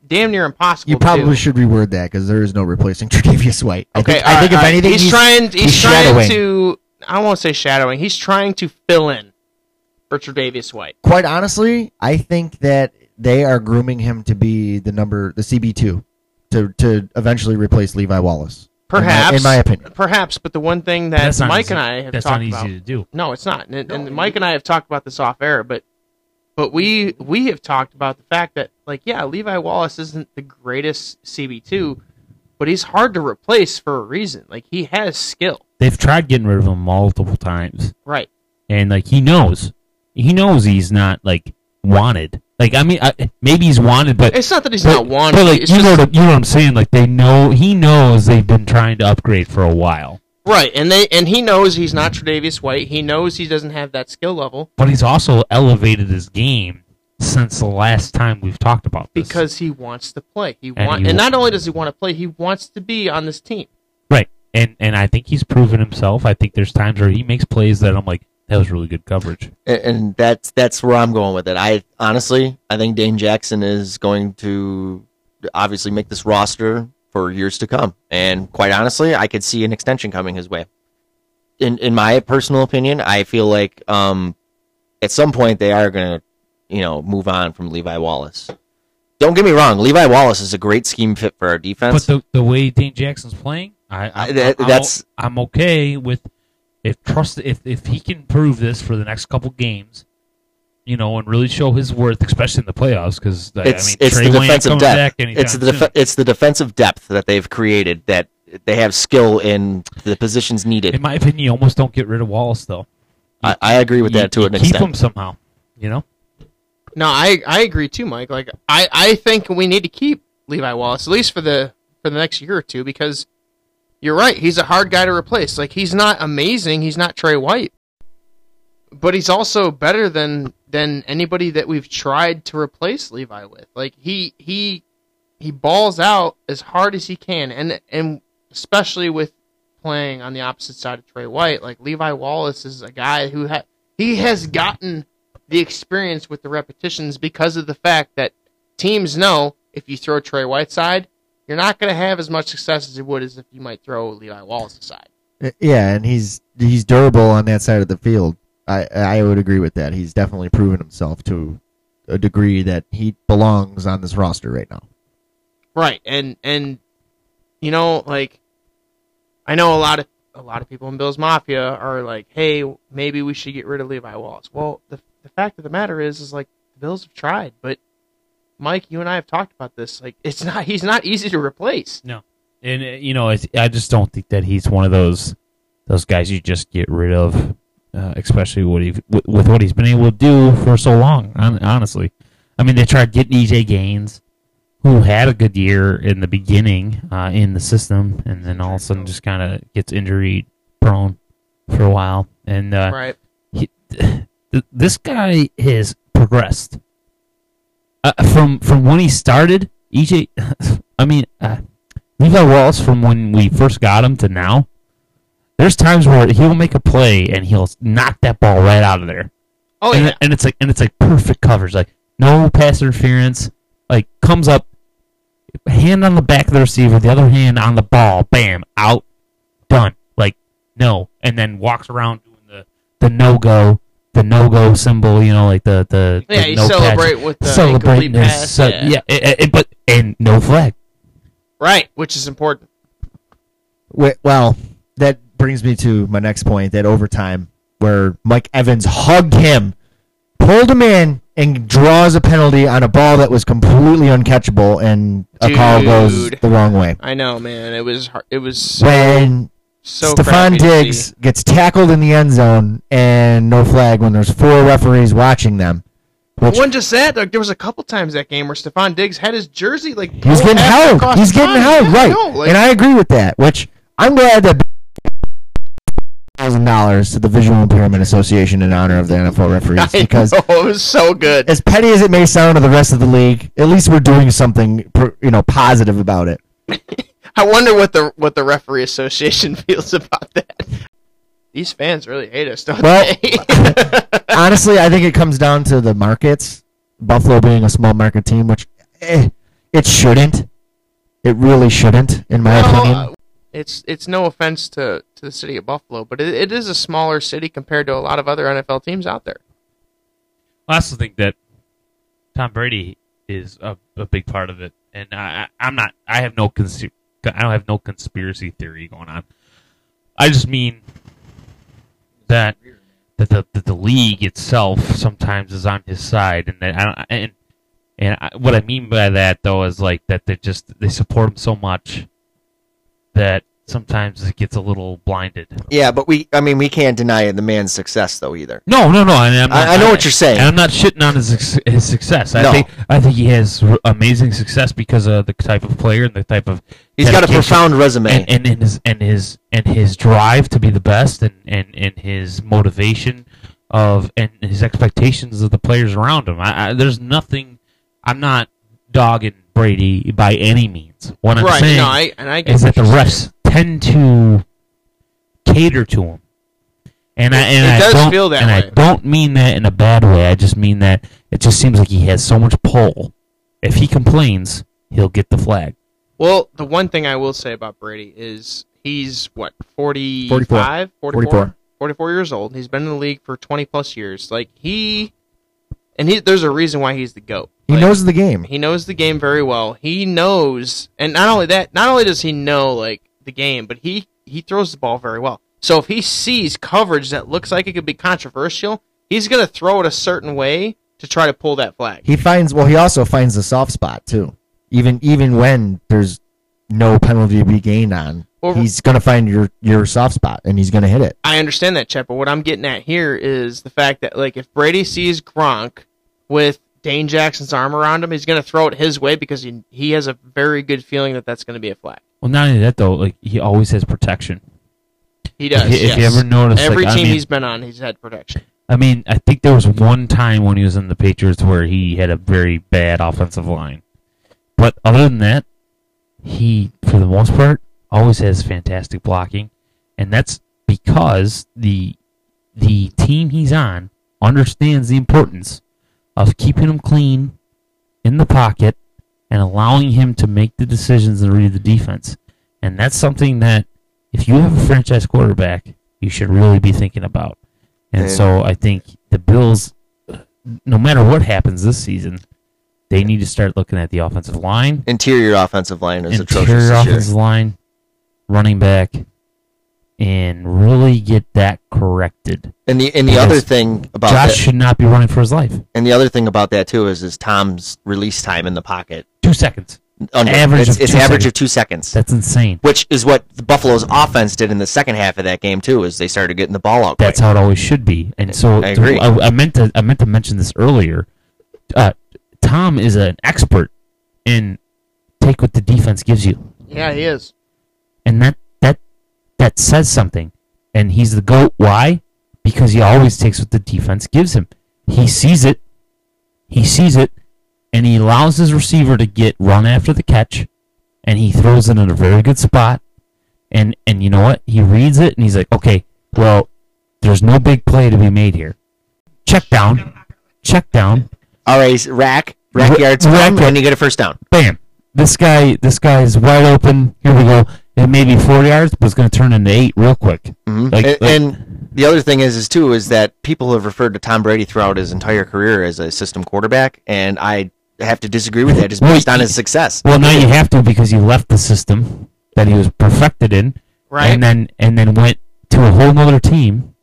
damn near impossible. You probably should reword that because there is no replacing (laughs) Tre'Davious White. I Okay, think, I think right, if anything, he's, he's, trying. He's, he's trying shadowing. to. I won't say shadowing. He's trying to fill in for Tre'Davious White. quite honestly, I think that they are grooming him to be the number, the CB two, to to eventually replace Levi Wallace. In my- Perhaps, in my, opinion. perhaps. But the one thing that That's not Mike easy. and I have That's talked not easy about. to do. No, it's not. And, and Mike and I have talked about this off air, but but we we have talked about the fact that like yeah, Levi Wallace isn't the greatest CB two, but he's hard to replace for a reason. Like he has skill, They've tried getting rid of him multiple times. right? and like he knows, he knows he's not like wanted. Like I mean, I, maybe he's wanted, but It's not that he's but, not wanted. But like it's you just, know, what, you know what I'm saying? Like they know he knows they've been trying to upgrade for a while, right, and they and he knows he's not Tre'Davious White. He knows he doesn't have that skill level but he's also elevated his game since the last time we've talked about this. because he wants to play. He And want, he and not only does he want to play, he wants to be on this team. right, and and I think he's proven himself. I think there's times where he makes plays that I'm like, that was really good coverage. and, and that's that's where I'm going with it. I honestly, I think Dane Jackson is going to obviously make this roster for years to come, and quite honestly, I could see an extension coming his way. In in my personal opinion, I feel like um, at some point they are going to, you know, move on from Levi Wallace. Don't get me wrong, Levi Wallace is a great scheme fit for our But defense. the the way Dane Jackson's playing, I, I, I- that- I'm, that's- o- I'm okay with if trust if if he can prove this for the next couple games, you know, and really show his worth, especially in the playoffs, because I it's mean, it's Trey the Wayne defensive depth. It's the def- it's the defensive depth that they've created that they have skill in the positions needed. in my opinion, you almost don't get rid of Wallace though. I, I agree with You- that to you an keep extent. him somehow, you know. No, I I agree too, Mike. Like I I think we need to keep Levi Wallace at least for the for the next year or two because you're right. He's a hard guy to replace. Like he's not amazing. He's not Tre White, but he's also better than than anybody that we've tried to replace Levi with. Like he he he balls out as hard as he can, and and especially with playing on the opposite side of Trey White, like Levi Wallace is a guy who ha- he has gotten the experience with the repetitions because of the fact that teams know if you throw Trey Whiteside, you're not going to have as much success as you would as if you might throw Levi Wallace aside. Uh, Yeah, and he's he's durable on that side of the field. I I would agree with that. He's definitely proven himself to a degree that he belongs on this roster right now. Right, and and you know, like I know a lot of a lot of people in Bills Mafia are like, "Hey, maybe we should get rid of Levi Wallace." Well, the the fact of the matter is, is like the Bills have tried, but Mike, you and I have talked about this. Like, it's not he's not easy to replace. No, and uh, you know, it's, I just don't think that he's one of those those guys you just get rid of, uh, especially what he with, with what he's been able to do for so long. Honestly, I mean, they tried getting EJ Gaines, who had a good year in the beginning uh, in the system, and then all of a sudden just kind of gets injury prone for a while. And uh, right. he, th- this guy has progressed uh, from from when he started. EJ, (laughs) I mean, uh, Levi Wallace from when we first got him to now. There's times where he'll make a play and he'll knock that ball right out of there, Oh and, yeah. and it's like and it's like perfect coverage, like no pass interference, like comes up, hand on the back of the receiver, the other hand on the ball, bam, out, done. Like no, and then walks around doing the the no go the no go symbol, you know, like the the, Yeah, the you no celebrate catch. with the celebrating incomplete pass, son- uh, yeah. yeah, it- it- but and no flag. Right, which is important. Wait, well, that brings me to my next point. That overtime where Mike Evans hugged him, pulled him in, and draws a penalty on a ball that was completely uncatchable, and a call goes the wrong way. I know, man. It was hard. it was so, When so Stefon Diggs gets tackled in the end zone and no flag when there's four referees watching them. It Which wasn't just that. Like, there was a couple times that game where Stefon Diggs had his jersey like he was pulled getting held. He's getting held, right? know, like- and I agree with that. Which I'm glad that thousand dollars to the Visual Impairment Association in honor of the NFL referees (laughs) because know, it was so good. as petty as it may sound to the rest of the league, at least we're doing something you know positive about it. (laughs) I wonder what the what the referee association (laughs) feels about that. These fans really hate us, don't Well, they? (laughs) Honestly, I think it comes down to the markets. Buffalo being a small market team, which eh, it shouldn't. It really shouldn't, in my Well, opinion. uh, it's it's no offense to, to the city of Buffalo, but it, it is a smaller city compared to a lot of other NFL teams out there. I also think that Tom Brady is a, a big part of it, and I, I- I'm not. I have no cons- I don't have no conspiracy theory going on. I just mean that that the that the league itself sometimes is on his side, and that I don't, and and I, what I mean by that though is like that they just they support him so much that sometimes it gets a little blinded. Yeah, but we, I mean, we can't deny the man's success though either. No, no, no. I, I, I know what you're saying. And I'm not shitting on his his success. I No. think I think he has amazing success because of the type of player and the type of He's got a profound resume. and, and, and his and his and his drive to be the best and, and, and his motivation of and his expectations of the players around him. I, I, there's nothing. I'm not dogging Brady by any means. What I'm right? saying No, I and I get is that the refs. Tend to cater to him. And I and It I does don't feel that and I don't mean that in a bad way. I just mean that it just seems like he has so much pull. If he complains, he'll get the flag. Well, the one thing I will say about Brady is he's what 45, 44. 44, 44 years old. He's been in the league for 20 plus years. Like he and he there's a reason why he's the goat. he Like, knows the game. he knows the game very well. He knows and not only that, not only does he know like the game, but he he throws the ball very well. So if he sees coverage that looks like it could be controversial, he's going to throw it a certain way to try to pull that flag. He finds well. He also finds the soft spot too. Even even when there's no penalty to be gained on, Well, he's gonna find your your soft spot and he's gonna hit it. I understand that, Chet, but what I'm getting at here is the fact that, like, if Brady sees Gronk with Dane Jackson's arm around him, he's going to throw it his way because he he has a very good feeling that that's going to be a flag. Well, not only that though, like he always has protection. He does. If you, if you ever notice, Every like, team I mean, he's been on, he's had protection. I mean, I think there was one time when he was in the Patriots where he had a very bad offensive line. But other than that, he, for the most part, always has fantastic blocking, and that's because the the team he's on understands the importance of keeping him clean in the pocket and allowing him to make the decisions and read the defense. And that's something that, if you have a franchise quarterback, you should really be thinking about. And so I think the Bills, no matter what happens this season, they need to start looking at the offensive line, Interior offensive line is atrocious interior this year. offensive line, running back, and really get that corrected. And the and the Because other thing about Josh that, should not be running for his life. and the other thing about that too is is Tom's release time in the pocket. Two seconds. Under, Average it's, of it's two average seconds. of two seconds, That's insane. which is what the Buffalo's offense did in the second half of that game too. Is they started getting the ball out. That's quick. how it always should be. And so I agree. I, I meant to I meant to mention this earlier. Uh, Tom is an expert in take what the defense gives you. Yeah, he is. and that that says something. And he's the goat. Why? Because he always takes what the defense gives him. He sees it. He sees it, and he allows his receiver to get run after the catch, and he throws it in a very good spot. And and you know what? He reads it, and he's like, okay, well, there's no big play to be made here. Check down, check down, All right, rack rack Ra- yards rack yard- and you get a first down. bam. This guy, this guy is wide open. Here we go. It may be four yards, but it's going to turn into eight real quick. Mhm. Like- and, like- and the other thing is, is too, is that people have referred to Tom Brady throughout his entire career as a system quarterback, and I have to disagree with that just Well, based on his success. Well, now you have to because you left the system that he was perfected in, Right. and then and then went to a whole nother team.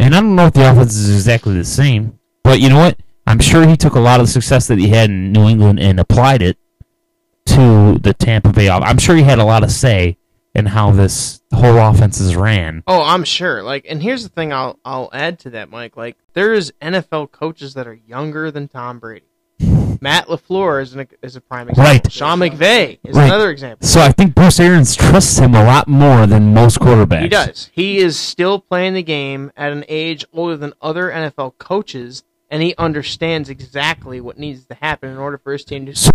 And I don't know if the offense is exactly the same, but you know what? I'm sure he took a lot of the success that he had in New England and applied it to the Tampa Bay. I'm sure he had a lot of say in how this whole offense is ran. Oh, I'm sure. Like, and here's the thing I'll I'll add to that, Mike. Like, there's NFL coaches that are younger than Tom Brady. Matt LaFleur is an, is a prime example. Right. Sean McVay is Right. another example. So I think Bruce Arians trusts him a lot more than most quarterbacks. He does. He is still playing the game at an age older than other NFL coaches, and he understands exactly what needs to happen in order for his team to.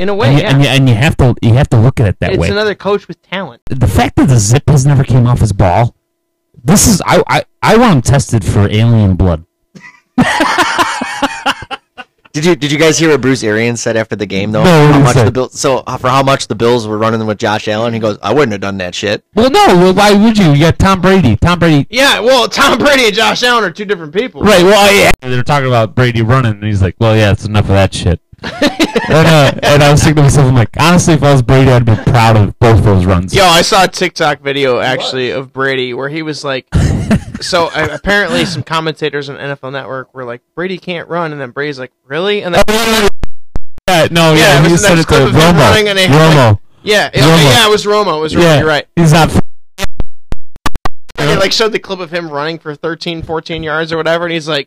In a way, And you, yeah. and, you, and you have to you have to look at it that it's way. It's another coach with talent. the fact that the zip has never came off his ball. This is I I, I want him tested for alien blood. (laughs) Did you did you guys hear what Bruce Arians said after the game though? No, how much say? the Bill, so uh, for how much the Bills were running with Josh Allen, he goes, "I wouldn't have done that shit." Well, no. Well, why would you? You got Tom Brady. Tom Brady. Yeah, well, Tom Brady and Josh Allen are two different people. Right. Well, yeah. They're talking about Brady running, and he's like, "Well, yeah, it's enough of that shit." And, uh, and I was thinking to myself, I'm like, honestly, if I was Brady, I'd be proud of both those runs. Yo, I saw a TikTok video actually of Brady where he was like, (laughs) so uh, apparently some commentators on NFL Network were like, Brady can't run, and then Brady's like, really? And then Yeah, no, Yeah, yeah, it he was the said it to clip of him running and Romo. he- Romo. yeah, okay, Romo. yeah, it was Romo. It was Romo. Yeah, You're right. He's not. They like showed the clip of him running for 13, 14 yards or whatever, and he's like,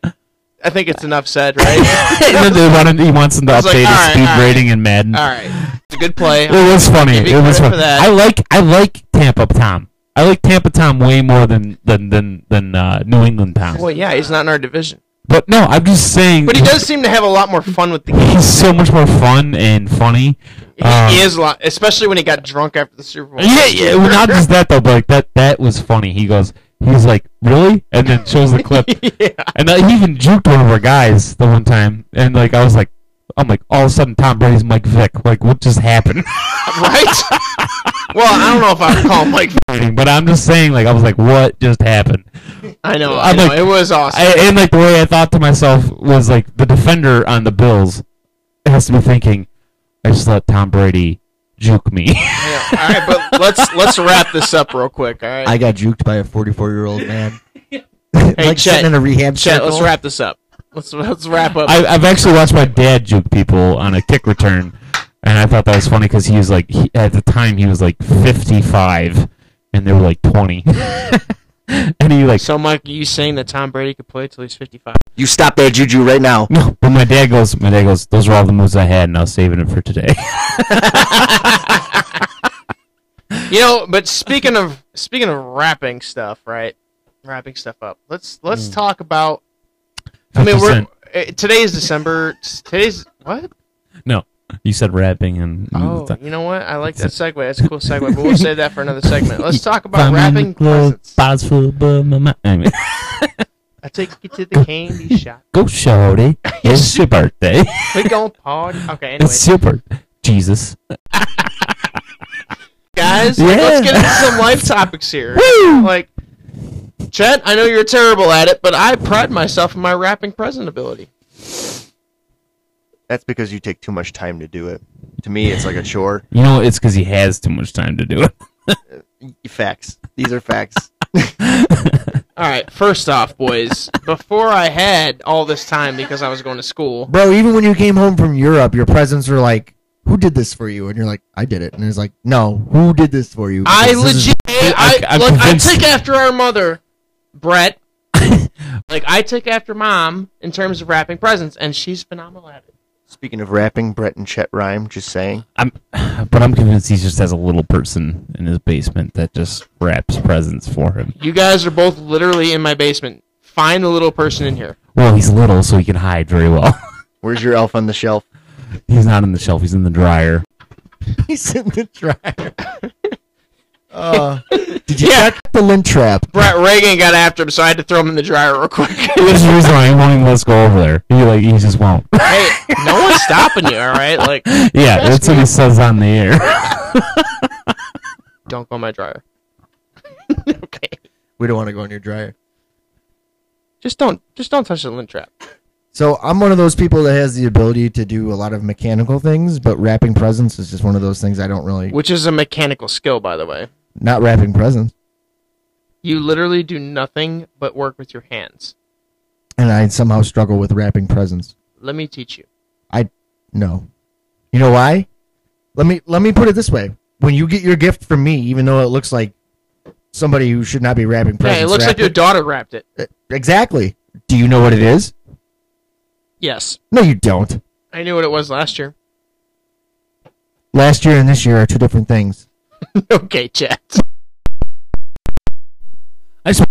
I think it's enough said, right? (laughs) and then they want him, he wants him to was like, update his right, speed right. rating in Madden. All right, it's a good play. It was funny. It was funny. I like I like Tampa Tom. I like Tampa Tom way more than than than than uh, New England Tom. Well, yeah, he's not in our division, But no, I'm just saying. but he does seem to have a lot more fun with the game. He's so much more fun and funny. He, Um, he is a lot, especially when he got drunk after the Super Bowl. Yeah, yeah. Well, not just that though, but like that that was funny. He goes, he's like, really, and then shows the clip, (laughs) yeah. and uh, he even juked one of our guys the one time, and like I was like, I'm like, all of a sudden Tom Brady's Mike Vick. Like, what just happened? (laughs) right? well, I don't know if I would call him Mike. Vick, but I'm just saying, like, I was like, what just happened? I know, I I'm know. like- it was awesome. I, and like the way I thought to myself was like the defender on the Bills has to be thinking, I just let Tom Brady juke me. Yeah. All right, but let's let's wrap this up real quick. All right, I got juked by a 44 year old man. (laughs) Hey, like Chet, sitting in a rehab Chet, circle. let's wrap this up. Let's let's wrap up. I, I've actually watched my dad juke people on a kick return, and I thought that was funny because he was like, he, at the time he was like 55, and they were like 20, (laughs) (laughs) and he like. so, Mike, are you saying that Tom Brady could play till he's fifty-five? You stop that juju right now. No, but my dad goes. My dad goes. Those are all the moves I had, and I was saving it for today. (laughs) You know, but speaking of speaking of wrapping stuff, right? Wrapping stuff up. Let's let's talk about. I mean, we're 50 uh, today is December. Today's what? no, you said rapping and. Oh, you know what? I like that segue. That's a cool segue, but we'll save that for another segment. Let's talk about I'm in wrapping the club, presents. full of uh, my mind. I take you to the candy shop. (laughs) Go, shorty. (laughs) It's your birthday. We gon' party. Okay, anyway, It's your birthday. Jesus. guys, Yeah. let's get into some life topics here. (laughs) Woo! Like, Chet, I know you're terrible at it, but I pride myself in my rapping present ability. That's because you take too much time to do it. To me, it's like a chore. (laughs) You know, it's because he has too much time to do it. Uh, facts. These are facts. (laughs) All right, first off, boys, before I had all this time because I was going to school, Bro, even when you came home from Europe, your presents were like, "Who did this for you?" And you're like, "I did it." And it's like, "No, who did this for you?" I Because this is- legit, I, I'm look, I convinced- take after our mother, Brett. (laughs) like I took after mom in terms of wrapping presents, and she's phenomenal at it. Speaking of rapping, Brett and Chet rhyme. Just saying. I'm, (sighs) but I'm convinced he just has a little person in his basement that just wraps presents for him. You guys are both literally in my basement. Find the little person in here. Well, he's little, so he can hide very well. (laughs) Where's your elf on the shelf? he's not in the shelf; he's in the dryer. (laughs) he's in the dryer. (laughs) uh, did you Yeah. check the lint trap? Brett Reagan got after him, so I had to throw him in the dryer real quick. (laughs) That's the reason why he won't even let us go over there. He like he just won't. hey, no one's stopping you, all right? Like, yeah, that's what he says on the air. (laughs) don't go in my dryer. (laughs) okay. We don't want to go in your dryer. Just don't, just don't touch the lint trap. So I'm one of those people that has the ability to do a lot of mechanical things, but wrapping presents is just one of those things I don't really. Which is a mechanical skill, by the way. Not wrapping presents, You literally do nothing but work with your hands. and I somehow struggle with wrapping presents. Let me teach you. I no, you know why? Let me let me put it this way: when you get your gift from me, even though it looks like somebody who should not be wrapping presents, Yeah, it looks like your daughter wrapped it. it. exactly. Do you know what it is? Yes, No, you don't. I knew what it was last year. Last year and this year are two different things. (laughs) okay, chat. I just,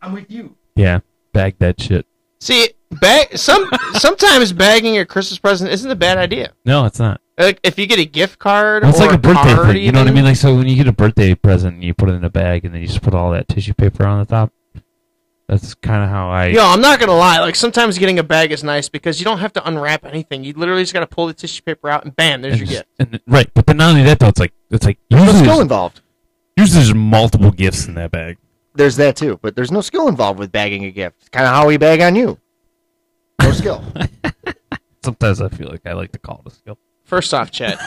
I'm with you. yeah, bag that shit. See, bag some (laughs) sometimes bagging your Christmas present isn't a bad idea. No, it's not. Like if you get a gift card It's or like a birthday card thing. You know what I mean? Like, so when you get a birthday present, you put it in a bag, and then you just put all that tissue paper on the top. That's kind of how I. Yo, I'm not gonna lie. Like sometimes getting a bag is nice because you don't have to unwrap anything. You literally just gotta pull the tissue paper out and bam, there's and your just- gift. and right, but then not only that though, it's like it's like There's no usually skill there's, involved. usually there's multiple gifts in that bag. There's that too, but there's no skill involved with bagging a gift. It's kind of how we bag on you. No skill. (laughs) Sometimes I feel like I like to call it a skill. First off, chat.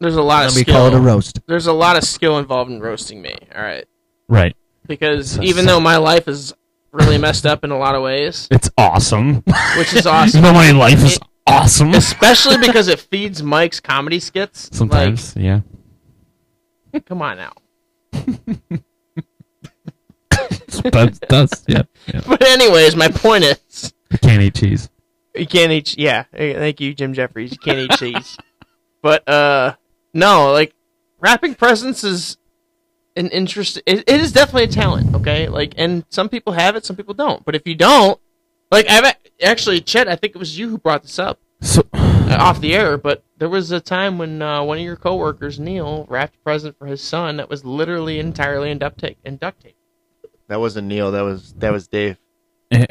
There's a lot of Let me skill. call it a roast. There's a lot of skill involved in roasting me. All right, Right. because So- even so- though my life is really messed up in a lot of ways, It's awesome. which is (laughs) awesome. you my life is It- awesome. Especially (laughs) because it feeds Mike's comedy skits. Sometimes, yeah. Like, come on now. Sometimes it does. Yeah. yeah. (laughs) But anyways, my point is, I can't eat cheese. you can't eat. Yeah, eh, thank you, Jim Jefferies. You can't eat cheese. But uh, no, like wrapping presents is an interest. It, it is definitely a talent. Okay, like, and some people have it, some people don't. But if you don't, like, I've actually, Chet, I think it was you who brought this up So uh, off the air. But there was a time when uh, one of your coworkers, Neil, wrapped a present for his son that was literally entirely in duct tape. In duct tape. that wasn't Neil. That was that was Dave. eh,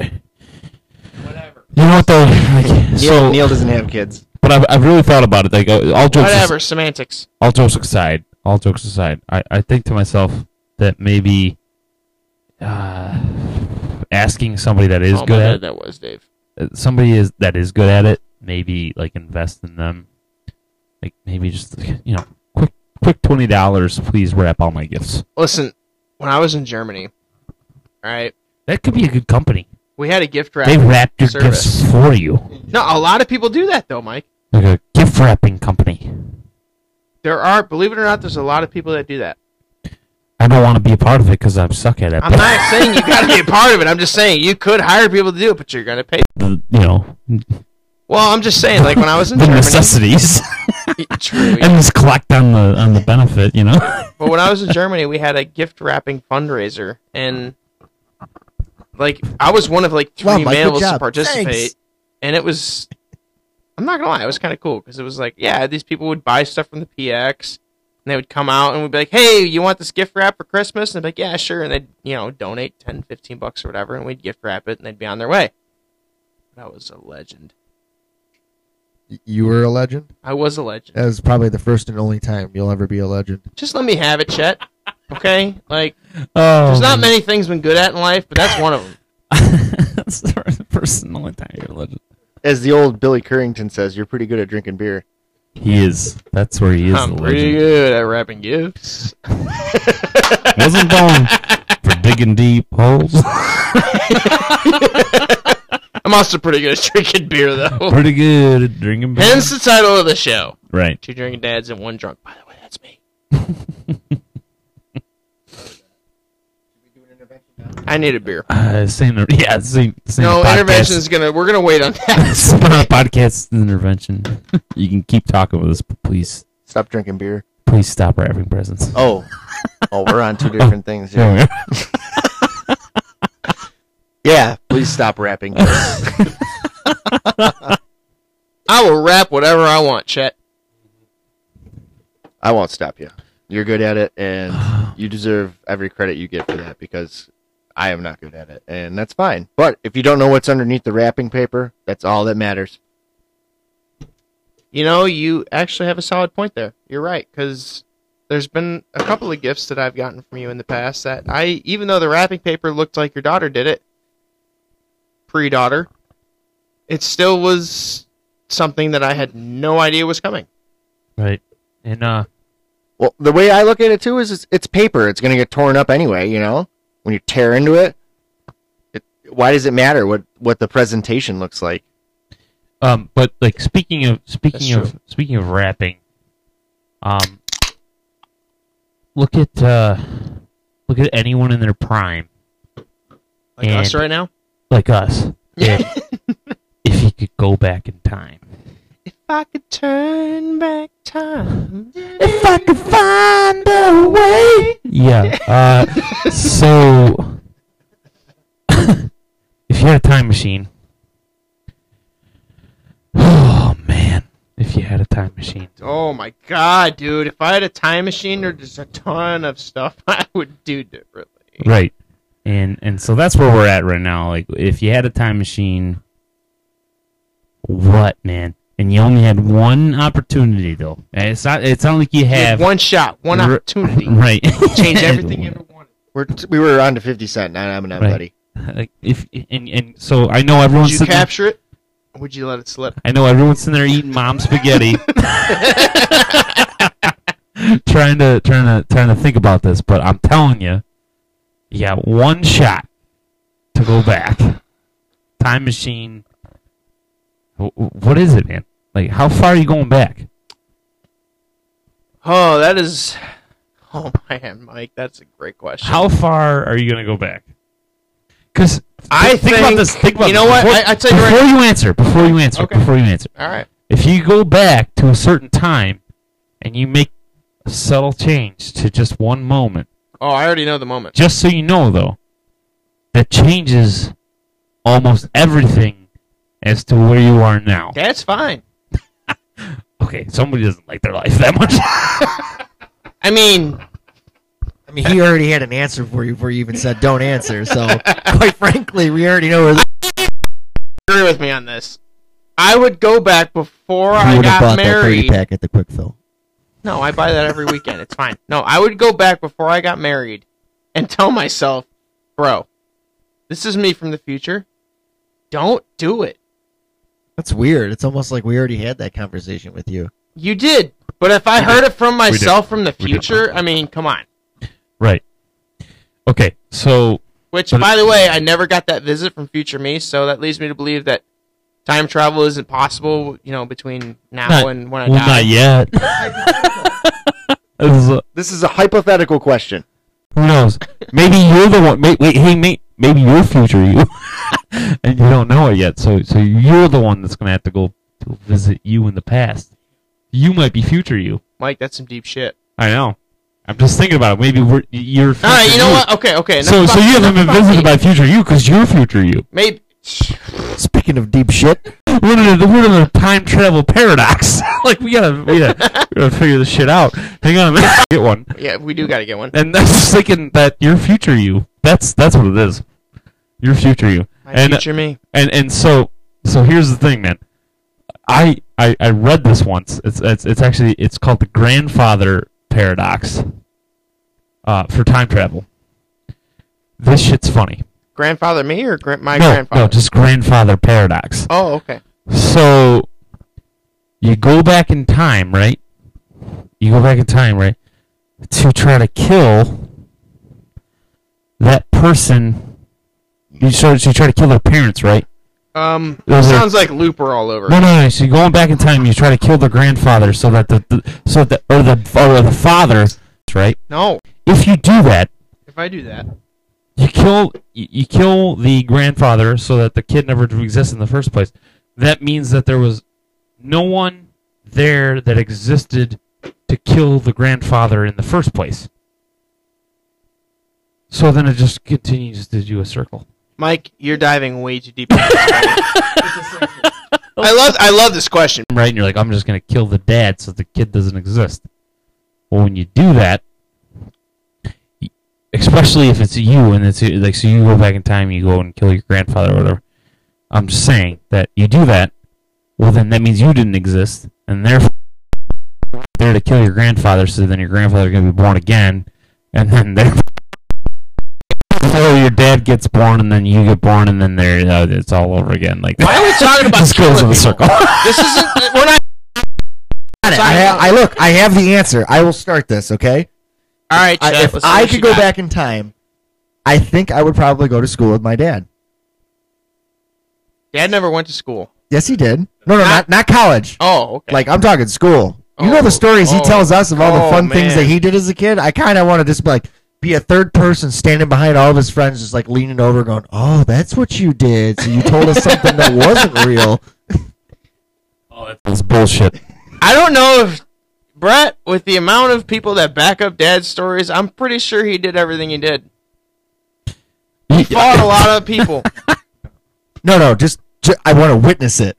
Whatever. you know what though? Like, Neil, so, Neil doesn't have kids. but I've, I've really thought about it. Like uh, all jokes, Whatever. Semantics. all jokes aside, all jokes aside, I, I think to myself that maybe uh, asking somebody that is oh, good bad, at that was Dave. uh, somebody is that is good at it, maybe like invest in them. Like maybe just you know, quick quick twenty dollars, please wrap all my gifts. Listen, when I was in Germany, all right, That could be a good company. we had a gift wrap. They wrap your service. gifts for you. No, a lot of people do that though, Mike. Like a gift wrapping company. There are, believe it or not, there's a lot of people that do that. I don't want to be a part of it because I'm stuck at it. I'm not saying you got to be a part of it. I'm just saying you could hire people to do it, but you're gonna pay. the, you know Well, I'm just saying, like when I was in the Germany, necessities (laughs) true. and just collect on the on the benefit. You know. (laughs) But when I was in Germany, we had a gift wrapping fundraiser, and like I was one of like three Wow, males to participate, Thanks. and it was. I'm not gonna lie, it was kind of cool because it was like, yeah, these people would buy stuff from the PX, and they would come out and we'd be like, hey, you want this gift wrap for Christmas? And they'd be like, yeah, sure, and they'd you know donate 10, 15 bucks or whatever, and we'd gift wrap it, and they'd be on their way. That was a legend. You were a legend. I was a legend. That was probably the first and only time you'll ever be a legend. Just let me have it, Chet. Okay, like (laughs) Oh, there's not many things I've been good at in life, but that's one of them. (laughs) That's the first and only time you're a legend. As the old Billy Currington says, you're pretty good at drinking beer. He is. That's where he is. I'm pretty legend. good at wrapping gifts. (laughs) Wasn't going for digging deep holes. (laughs) I'm also pretty good at drinking beer, though. pretty good at drinking beer. Hence the title of the show: Right. Two drinking dads and one drunk. By the way, that's me. (laughs) I need a beer. Uh, same. Yeah, same. same No, podcast. intervention is gonna. We're gonna wait on (laughs) that. It's podcast intervention. You can keep talking with us, but please, Stop drinking beer. please stop wrapping presents. Oh, oh, we're on two (laughs) different things There here. we. (laughs) Yeah, please stop rapping. I will rap whatever I want, Chet. I won't stop you. You're good at it, and (sighs) you deserve every credit you get for that because I am not good at it, and that's fine. But if you don't know what's underneath the wrapping paper, that's all that matters. You know, you actually have a solid point there. You're right, because there's been a couple of gifts that I've gotten from you in the past that I, even though the wrapping paper looked like your daughter did it, pre-daughter, it still was something that I had no idea was coming. Right. And uh, Well, the way I look at it too is it's, it's paper. It's going to get torn up anyway. You know, when you tear into it, it, why does it matter what what the presentation looks like? um, but like speaking of speaking That's of speaking of rapping, um, look at uh, look at anyone in their prime, Like And- us right now. like us. (laughs) If, if you could go back in time, If I could turn back time. if I could find a way. Yeah. (laughs) Uh, so, (coughs) if you had a time machine, (sighs) oh man, if you had a time machine, Oh my god, dude! If I had a time machine, there's just a ton of stuff (laughs) I would do differently. right? And and so that's where we're at right now. Like, if you had a time machine, what man? And you only had one opportunity though. And It's not. It's not like you You had have one shot, one R- opportunity, (laughs) right. change (laughs) everything you ever wanted. We're we were on to fifty cent, not Eminem, Right. buddy. like (laughs) if and and so I know everyone's Would you sitting there- capture it? Or would you let it slip? I know everyone's sitting there eating mom spaghetti, trying to trying to trying to think about this, but I'm telling you, you got one shot to go back. Time machine. Wh- wh- What is it, man? Like, how far are you going back? Oh, that is. (laughs) Oh man, Mike, that's a great question. How far are you gonna go back? Because I think, about this. Think about you know this. what? Before, I- tell you right- before you answer. Before you answer. Okay. Before you answer. All right. if you go back to a certain time and you make a subtle change to just one moment, Oh, I already know the moment. just so you know though, that changes almost everything as to where you are now. That's fine. (laughs) Okay, somebody doesn't like their life that much. (laughs) I mean, I mean, he already had an answer for you before you even said don't answer. So, (laughs) quite frankly, we already know where the agree with me on this. I would go back before you I would have got bought that 30 married. pack at the quick fill. No, I buy that every weekend. It's fine. No, I would go back before I got married and tell myself, bro, this is me from the future. Don't do it. That's weird. It's almost like we already had that conversation with you. You did. But if I We heard did. it from myself from the future, I mean, come on. right. Okay, so Which, But- by the way, I never got that visit from future me, so that leads me to believe that time travel isn't possible, you know, between now Not- and when I well, die. not yet. (laughs) This is a- This is a hypothetical question. Who knows? Maybe you're the one. May, wait, hey, may, maybe you're future you, (laughs) (laughs) and you don't know it yet. So, so you're the one that's gonna have to go to visit you in the past. You might be future you. Mike, that's some deep shit. I know. I'm just thinking about it. Maybe we're you're. Future All right, you know you. what? Okay, okay. So, so you haven't been visited me. by future you because you're future you. Maybe. Speaking of deep shit, We're in a, we're in a time travel paradox. (laughs) like we gotta, we gotta, we gotta figure this shit out. Hang on a minute. Get one. Yeah, we do got to get one. And (laughs) that's just thinking that you're future you. That's that's what it is. You're future you. My and future me. and and so so here's the thing, man. I I, I read this once. It's, it's it's actually it's called the grandfather paradox. Uh, for time travel. This shit's funny. Grandfather me or gra- my no, grandfather? no, just grandfather paradox. Oh, okay. So you go back in time, right? You go back in time, right? To try to kill that person. You try, you try to kill their parents, right? Um, are- sounds like Looper all over. No, no, no. So you're going back in time. You try to kill the grandfather, so that the, the so that or the or the father, right? No, If you do that, if I do that, you kill you, you kill the grandfather, so that the kid never exists in the first place. That means that there was no one there that existed to kill the grandfather in the first place. So then it just continues to do a circle. Mike, you're diving way too deep. into this already. I love, I love this question. right? And you're like, I'm just gonna kill the dad so the kid doesn't exist. Well, when you do that, especially if it's you and it's like, so you go back in time, you go and kill your grandfather or whatever. I'm just saying that you do that. Well, then that means you didn't exist, and therefore, there to kill your grandfather, so then your grandfather gonna be born again, and then (laughs) they before your dad gets born, and then you get born, and then there uh, it's all over again. Like Why are we talking about (laughs) this goes in killing a circle. This isn't. We're not. I, ha- I look. I have the answer. I will start this. Okay. All right, I, Chet, if I could go got. back in time, I think I would probably go to school with my dad. Dad never went to school. Yes, he did. No, no, not not college. Oh, okay. Like I'm talking school. You know Oh, the stories he oh, tells us of all the oh, fun things that he did as a kid. I kind of want to just be like be a third person standing behind all of his friends, just like leaning over, going, "Oh, that's what you did. So you told us something that wasn't real." (laughs) oh, that's bullshit. I don't know if Brett, with the amount of people that back up Dad's stories, I'm pretty sure he did everything he did. He fought a lot of people. (laughs) No, no, just, ju- I want to witness it.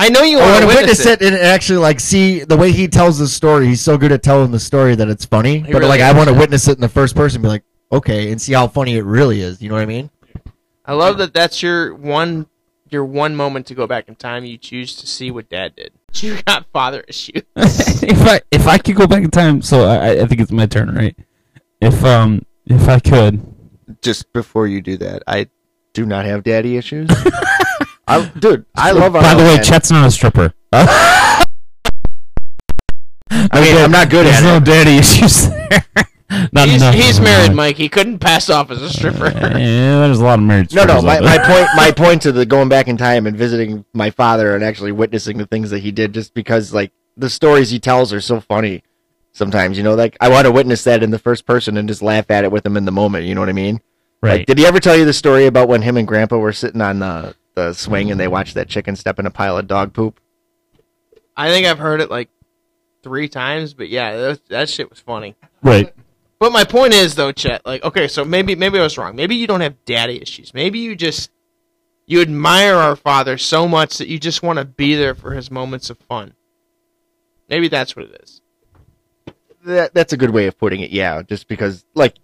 I know you I want want to to witness, witness it and actually like see the way he tells the story. He's so good at telling the story that it's funny. but really like I want to witness it in the first person, and be like, okay, and see how funny it really is. You know what I mean? I love that. That's your one. Your one moment to go back in time. You choose to see what Dad did. (laughs) You got father issues. (laughs) if I if I could go back in time, so I, I think it's my turn, right? If um if I could, Just before you do that, I do not have daddy issues. (laughs) I, dude, I love. By the way, Chet. Chet's not a stripper. (laughs) I mean, I'm not good There's at no it. daddy issues there. (laughs) not He's, enough. he's married, uh, Mike. He couldn't pass off as a stripper. (laughs) Yeah, there's a lot of married. No, no. My, my point, my point to the going back in time and visiting my father and actually witnessing the things that he did, just because like the stories he tells are so funny. Sometimes, you know, like I want to witness that in the first person and just laugh at it with him in the moment. You know what I mean? right. Like, did he ever tell you the story about when him and Grandpa were sitting on the the swing and they watch that chicken step in a pile of dog poop? I think I've heard it like three times, but yeah, that, that shit was funny. right. But my point is though, Chet, like, okay, so maybe maybe I was wrong. Maybe you don't have daddy issues. Maybe you just you admire our father so much that you just want to be there for his moments of fun. Maybe that's what it is. that that's a good way of putting it. Yeah, just because like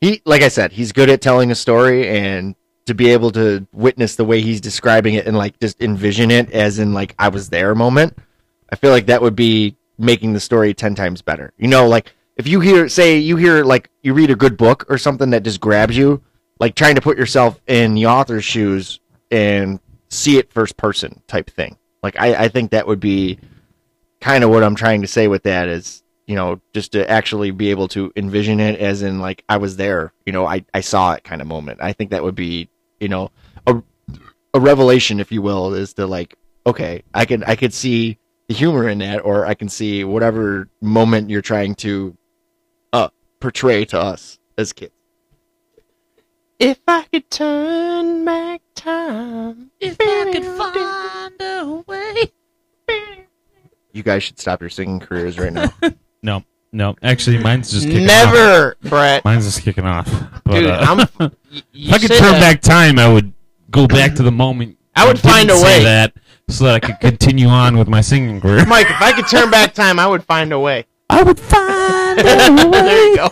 he like I said, he's good at telling a story and to be able to witness the way he's describing it and like just envision it as in like I was there moment. I feel like that would be making the story 10 times better. You know, like if you hear say you hear like you read a good book or something that just grabs you, like trying to put yourself in the author's shoes and see it first person type thing. Like I, I think that would be kind of what I'm trying to say with that is, you know, just to actually be able to envision it as in like I was there, you know, I, I saw it kind of moment. I think that would be, you know, a, a revelation, if you will, is to like, okay, I can I could see the humor in that, or I can see whatever moment you're trying to uh portray to us as kids. If I could turn back time, if I could find a way. (laughs) You guys should stop your singing careers right now. (laughs) No, no. Actually, mine's just kicking off. never, Brett. Mine's just kicking off. But, Dude, uh, I'm. (laughs) if I could turn that- back time, I would go back to the moment. I would didn't find a way. that so that I could continue on with my singing career. Mike, if I could turn back (laughs) time, I would find a way. I would find a (laughs) way. there you go.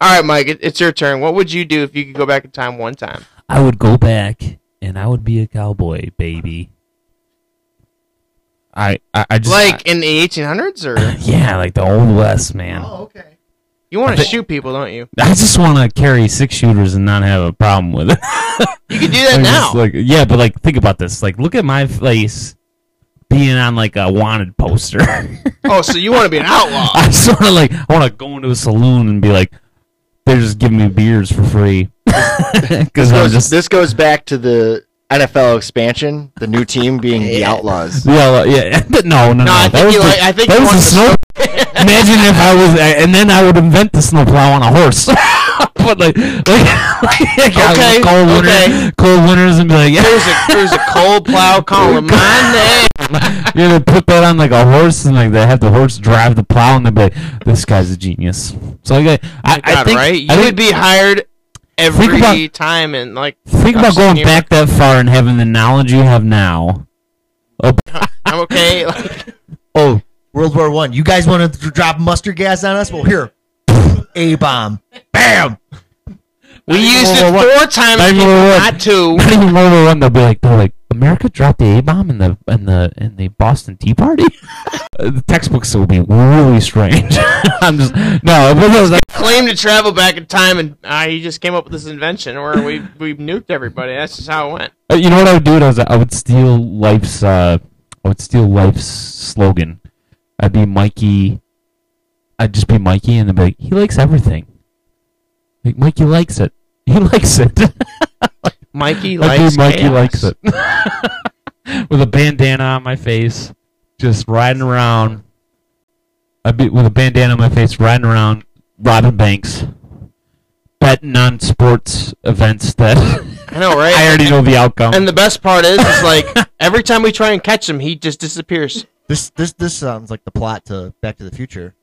All right, Mike, it, it's your turn. What would you do if you could go back in time one time? I would go back and I would be a cowboy, baby. I I, I just Like in the 1800s, or (clears throat) yeah, like the old west, man. Oh, okay. you want to shoot people, don't you? I just want to carry six shooters and not have a problem with it. You can do that (laughs) Like, now. like yeah, but like think about this. Like look at my face being on like a wanted poster. oh, so you want to be an outlaw? (laughs) I sort of like I want to go into a saloon and be like, they're just giving me beers for free (laughs) because I'm goes- just this goes back to the NFL expansion, the new team being the (laughs) Outlaws. yeah (laughs) yeah no no no. No, I that think was you the- like. I think that was want the snow. Imagine if I was, and then I would invent the snowplow on a horse. (laughs) but like, like, like Okay, cold winter, okay. cold winters, and be like, yeah, There's a there's a cold plow calling my name. You're gonna put that on like a horse, and like they have the horse drive the plow, and they be like, this guy's a genius. So like, I, I, I God, think, right? You I would be hired every about- time, and like think about going you- back that far and having the knowledge you have now. Oh. (laughs) I'm okay. Like, (laughs) Oh, World War One. You guys want to drop mustard gas on us? Well, here, a bomb. Bam. We used it four times, Not even people, World War One. not two. (laughs) Not even World War One. They'll be like, they're like, America dropped the A bomb in the in the in the Boston Tea Party. (laughs) Uh, the textbooks will be really strange. (laughs) I'm just no, but no, that, Claim to travel back in time, and uh, he just came up with this invention where we we nuked everybody. That's just how it went. Uh, you know what I would do? It was I would steal life's uh, I would steal life's slogan. I'd be Mikey. I'd just be Mikey, and then be like, he likes everything. Like Mikey likes it. He likes it. (laughs) Mikey likes be Mikey chaos. likes it. (laughs) with a bandana on my face, just riding around. I'd be with a bandana on my face, riding around, robbing banks, betting on sports events that (laughs) I know, right? I already know the outcome. And the best part is, is like every time we try and catch him, he just disappears. This this this sounds like the plot to Back to the Future.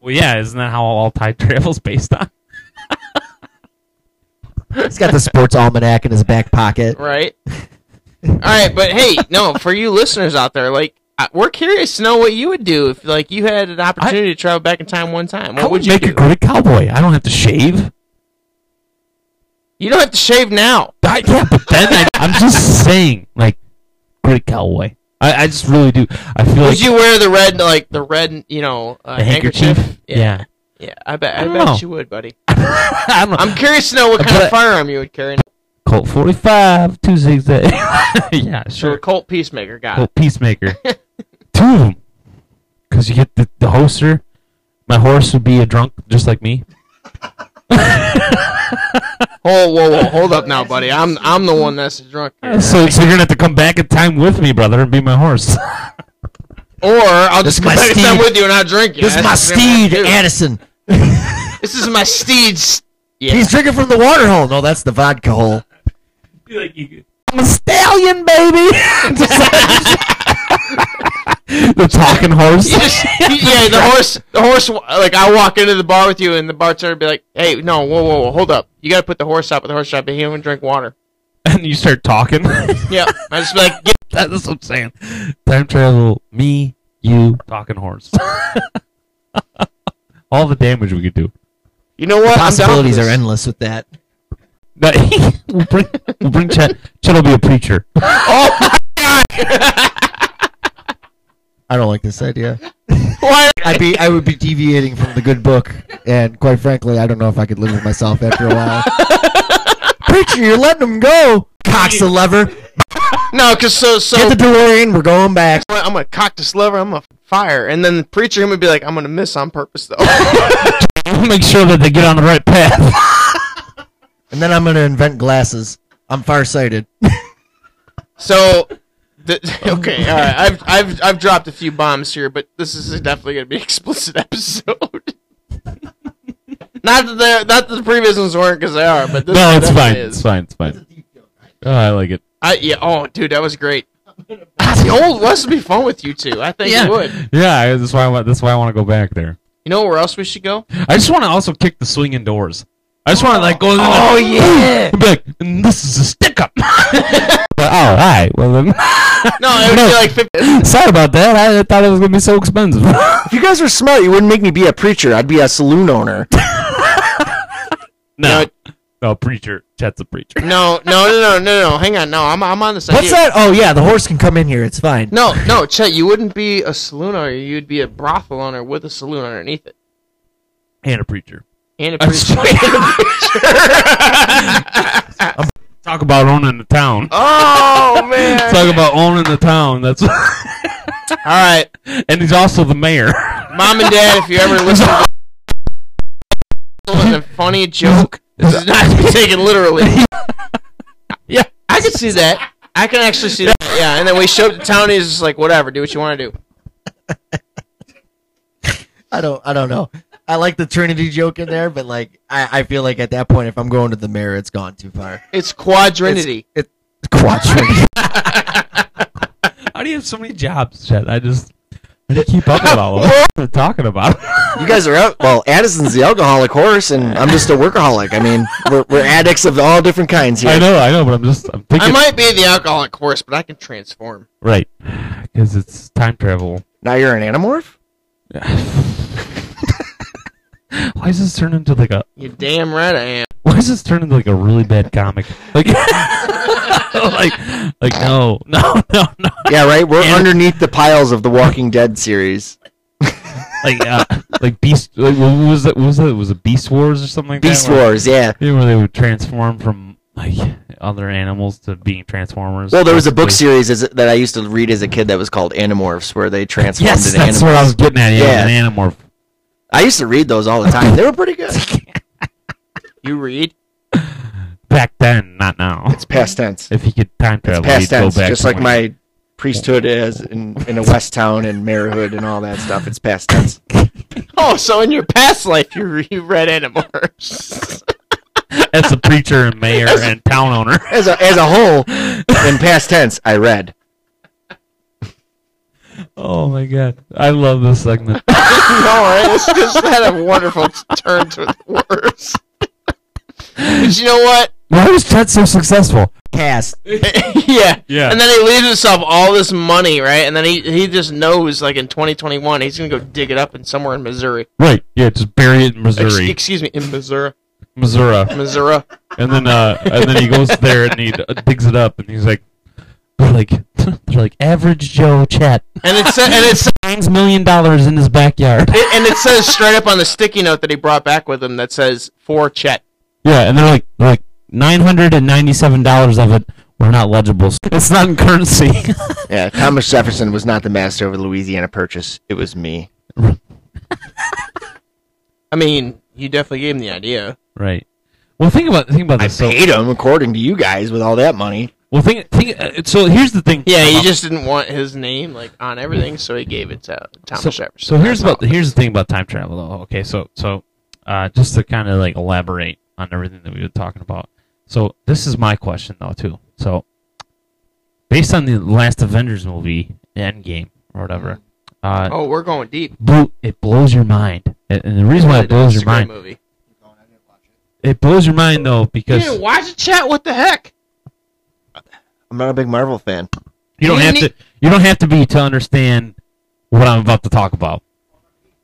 Well, yeah, isn't that how all time travel's based on? He's got the sports almanac in his back pocket. right? All right, but hey, no, for you listeners out there, like we're curious to know what you would do if like you had an opportunity to travel back in time one time. What I would would you make do? a great cowboy. I don't have to shave. you don't have to shave now. I, yeah, but then I, I'm just saying, like, great cowboy. I, I just really do. I feel Would like you wear the red, like the red, you know, uh, the handkerchief. Yeah. Yeah. yeah, I bet, I, I bet know. you would, buddy. (laughs) I. I'm curious to know what kind But- of firearm you would carry. Colt 45, two zigzag. (laughs) yeah, So sure. Colt Peacemaker guy. Colt Peacemaker. (laughs) Two of them. Because you get the, the hoster. My horse would be a drunk just like me. Whoa, whoa, whoa! Hold up now, buddy. I'm I'm the one that's drunk. here. So, so you're going to have to come back in time with me, brother, and be my horse. Or I'll This just come back I'm steed. with you and I'll drink you. This is my That's what I'm gonna steed. Addison. This is my steed's. Yeah. He's drinking from the water hole. No, that's the vodka hole. (laughs) I'm a stallion, baby. (laughs) the talking horse. Just- (laughs) yeah, the horse, the horse. Like I walk into the bar with you, and the bartender be like, "Hey, no, whoa, whoa, whoa, hold up! You got to put the horse out with the horse shop, but he don't drink water." and you start talking. Yeah, I just be like, "Get That's what I'm saying. Time travel, me, you, talking horse. All the damage we could do. You know what? For Possibilities are endless with that. (laughs) We'll bring, we'll bring Chet. Chet will be a preacher. (laughs) Oh my god! I don't like this idea. Why? I'd be I would be deviating from the good book, and quite frankly, I don't know if I could live with myself after a while. (laughs) Preacher, you're letting him go. Cocks the lever. No, because so so Get the DeLorean. We're going back. I'm gonna cock this lever. I'm gonna fire, and then the preacher him would be like, "I'm gonna miss on purpose, though." We'll (laughs) make sure that they get on the right path. (laughs) And then I'm gonna invent glasses. I'm farsighted. so, the, (laughs) okay, all right. I've I've I've dropped a few bombs here, but this is definitely gonna be an explicit episode. not that the not that the previous ones weren't, because they are, but this no, one it's fine. Is. It's fine. It's fine. Oh, I like it. I yeah. Oh, dude, that was great. The old West would be fun with you two. I think it would. Yeah, I- that's why I want. That's why I want to go back there. You know where else we should go? I just want to also kick the swinging doors. I just want to like go. in Oh, like, yeah. and be like, "And this is a stick up. (laughs) But, all right. Well then. (laughs) No, it would No. be like 50. Sorry about that. I thought it was gonna be so expensive. (laughs) If you guys were smart, you wouldn't make me be a preacher. I'd be a saloon owner. no, no, preacher. Chet's a preacher. No, no, no, no, no, no. Hang on. No, I'm I'm on this. What's idea. that? Oh yeah, the horse can come in here. It's fine. No, no, Chet, you wouldn't be a saloon owner. You'd be a brothel owner with a saloon underneath it. And a preacher. And a I'm preacher. (laughs) Talk about owning the town. oh, (laughs) man. Talk about owning the town. That's. (laughs) All right. and he's also the mayor. Mom and Dad, if you ever listen to this a funny joke, this is not to be taken literally. (laughs) yeah. I can see that. I can actually see that. Yeah, and then we show up to town and he's just like, whatever, do what you want to do. I don't. I don't know. I like the Trinity joke in there, but like, I, I feel like at that point, if I'm going to the mayor, it's gone too far. It's quadrinity. It's quad Trinity. (laughs) How do you have so many jobs, Chet? I just. How do you keep up with all of them? (laughs) What are talking about? You guys are out. Well, Addison's the alcoholic horse, and I'm just a workaholic. I mean, we're, we're addicts of all different kinds here. I know, I know, but I'm just. I'm thinking. I might be the alcoholic horse, but I can transform. Right. Because it's time travel. Now you're an animorph? (laughs) Why does this turn into like a. You damn right I am. Why why does this turn into like a really bad comic? Like, (laughs) like, like no, no, no, no. Yeah, right. We're And- underneath the piles of the Walking Dead series. Like, uh, like Beast. Like, what was it? What was it? Was it Beast Wars or something like Beast that? Where- Wars. Yeah. Yeah, where they would transform from like other animals to being transformers. Well, there was a book series as, that I used to read as a kid that was called Animorphs, where they transformed Yes, into that's animals. what I was getting at. Yeah, Yeah. an animorph. I used to read those all the time. They were pretty good. (laughs) You read? Back then, not now. It's past tense. If you could time travel, Past you'd go tense. back Just like my priesthood is in, in a West Town and mayorhood and all that stuff. It's past tense. (laughs) Oh, so in your past life you, re- you read Animorphs. (laughs) as a preacher and mayor and town owner. (laughs) As a, as a whole, in past tense, I read. Oh my god, I love this segment. no, right? This just had a wonderful turn to the worse. But you know what? Why was Chet so successful? Cast. (laughs) yeah. Yeah. And then he leaves himself all this money, right? And then he he just knows, like in 2021, he's gonna go dig it up in somewhere in Missouri. Right, yeah, just bury it in Ex- Missouri, excuse me, in Missouri, Missouri, Missouri. and then uh, and then he goes there and he d- digs it up and he's like, they're like, (laughs) they're like average Joe Chet And it says, and it's (laughs) finds million dollars in his backyard. it, and it says straight up on the sticky note that he brought back with him that says for Chet. Yeah, and they're like, they're like nine hundred and ninety-seven dollars of it were not legible. (laughs) It's not in currency. (laughs) Yeah, Thomas Jefferson was not the master of the Louisiana Purchase. It was me. (laughs) I mean, you definitely gave him the idea. right. Well, think about think about I this. So, paid him according to you guys with all that money. well, think think. Uh, so here's the thing. Yeah, he about- just didn't want his name like on everything, so he gave it to Thomas so, Jefferson. so here's about all. here's the thing about time travel though. Okay, so so uh, just to kind of like elaborate on everything that we were talking about. So this is my question though too. So based on the last Avengers movie, Endgame or whatever, uh, Oh, we're going deep. blew, it blows your mind, and, and the reason why it blows your mind, Movie. it blows your mind though You because didn't watch it, Chet. What the heck? I'm not a big Marvel fan. you don't You have need- to you don't have to be to understand what I'm about to talk about.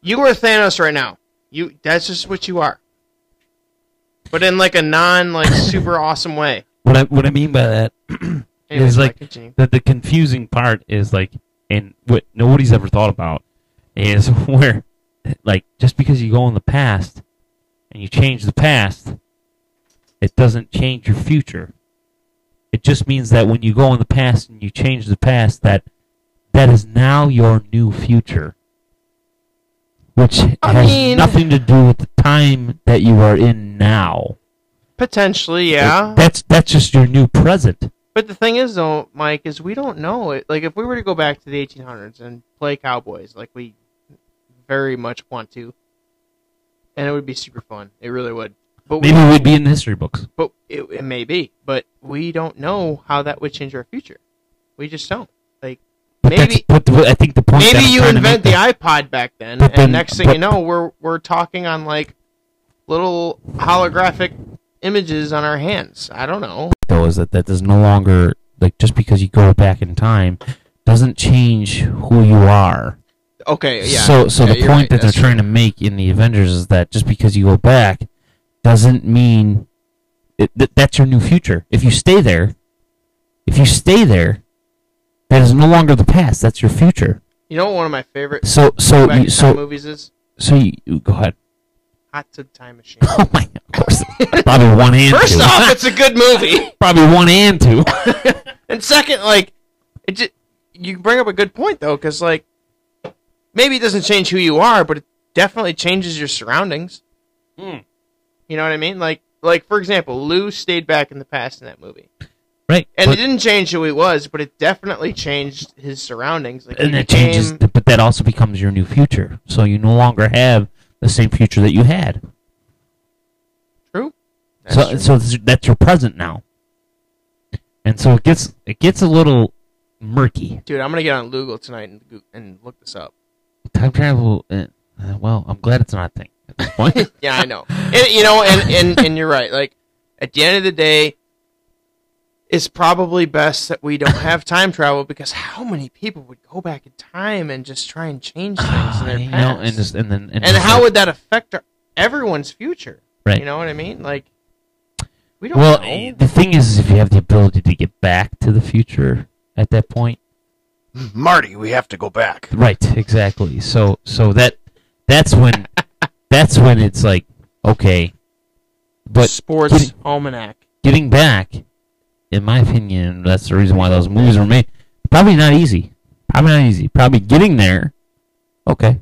You are Thanos right now. You that's just what you are. But in like a non like (laughs) super awesome way. What I what I mean by that (clears throat) is like- that the confusing part is like, and what nobody's ever thought about is (laughs) where, like, just because you go in the past and you change the past, it doesn't change your future. It just means that when you go in the past and you change the past, that that is now your new future, which I has mean- nothing to do with the time that you are in now. Potentially, yeah. That's that's just your new present. But the thing is, though, Mike, is we don't know it. Like, if we were to go back to the 1800s and play cowboys, like we very much want to, and it would be super fun. It really would. But we, Maybe we'd be in the history books. but it, it may be. But we don't know how that would change our future. We just don't. But maybe but I think the point. maybe you invent the is- iPod back then, and then- next thing but- you know, we're we're talking on like little holographic images on our hands. I don't know. though is that that does no longer like just because you go back in time doesn't change who you are. Okay, yeah. So so Yeah, the point right, that they're that's trying to make in the Avengers is that just because you go back doesn't mean it, that that's your new future. If you stay there, if you stay there, that is no longer the past. That's your future. You know what one of my favorite So so you, so movies is so you, you- go ahead. Hot Tub Time Machine. (laughs) Oh my, of course, probably one and First two. off, it's a good movie, (laughs) probably one and two. (laughs) and second, like it just you bring up a good point though, because like maybe it doesn't change who you are, but it definitely changes your surroundings. Hmm. You know what I mean? Like like for example, Lou stayed back in the past in that movie. Right, And but- it didn't change who he was, but it definitely changed his surroundings. Like and it became- changes but that also becomes your new future so you no longer have the same future that you had True. That's so true. so that's your present now and so it gets it gets a little murky dude, I'm gonna get on Google tonight and and look this up. time travel uh, uh, well i'm glad it's not a thing (laughs) Yeah, I know. And you know, and, and and you're right. Like at the end of the day, it's probably best that we don't have time travel because how many people would go back in time and just try and change things in their (sighs) past? know and just and then and, and how like- would that affect our, everyone's future? Right. You know what I mean? Like, We don't Well, know. the thing is, if you have the ability to get back to the future at that point, Marty, we have to go back. right? Exactly. So, so that that's when that's when it's like, okay, but Sports getting- Almanac. getting back, in my opinion, that's the reason why those movies were made. Probably not easy. Probably not easy. Probably getting there. Okay.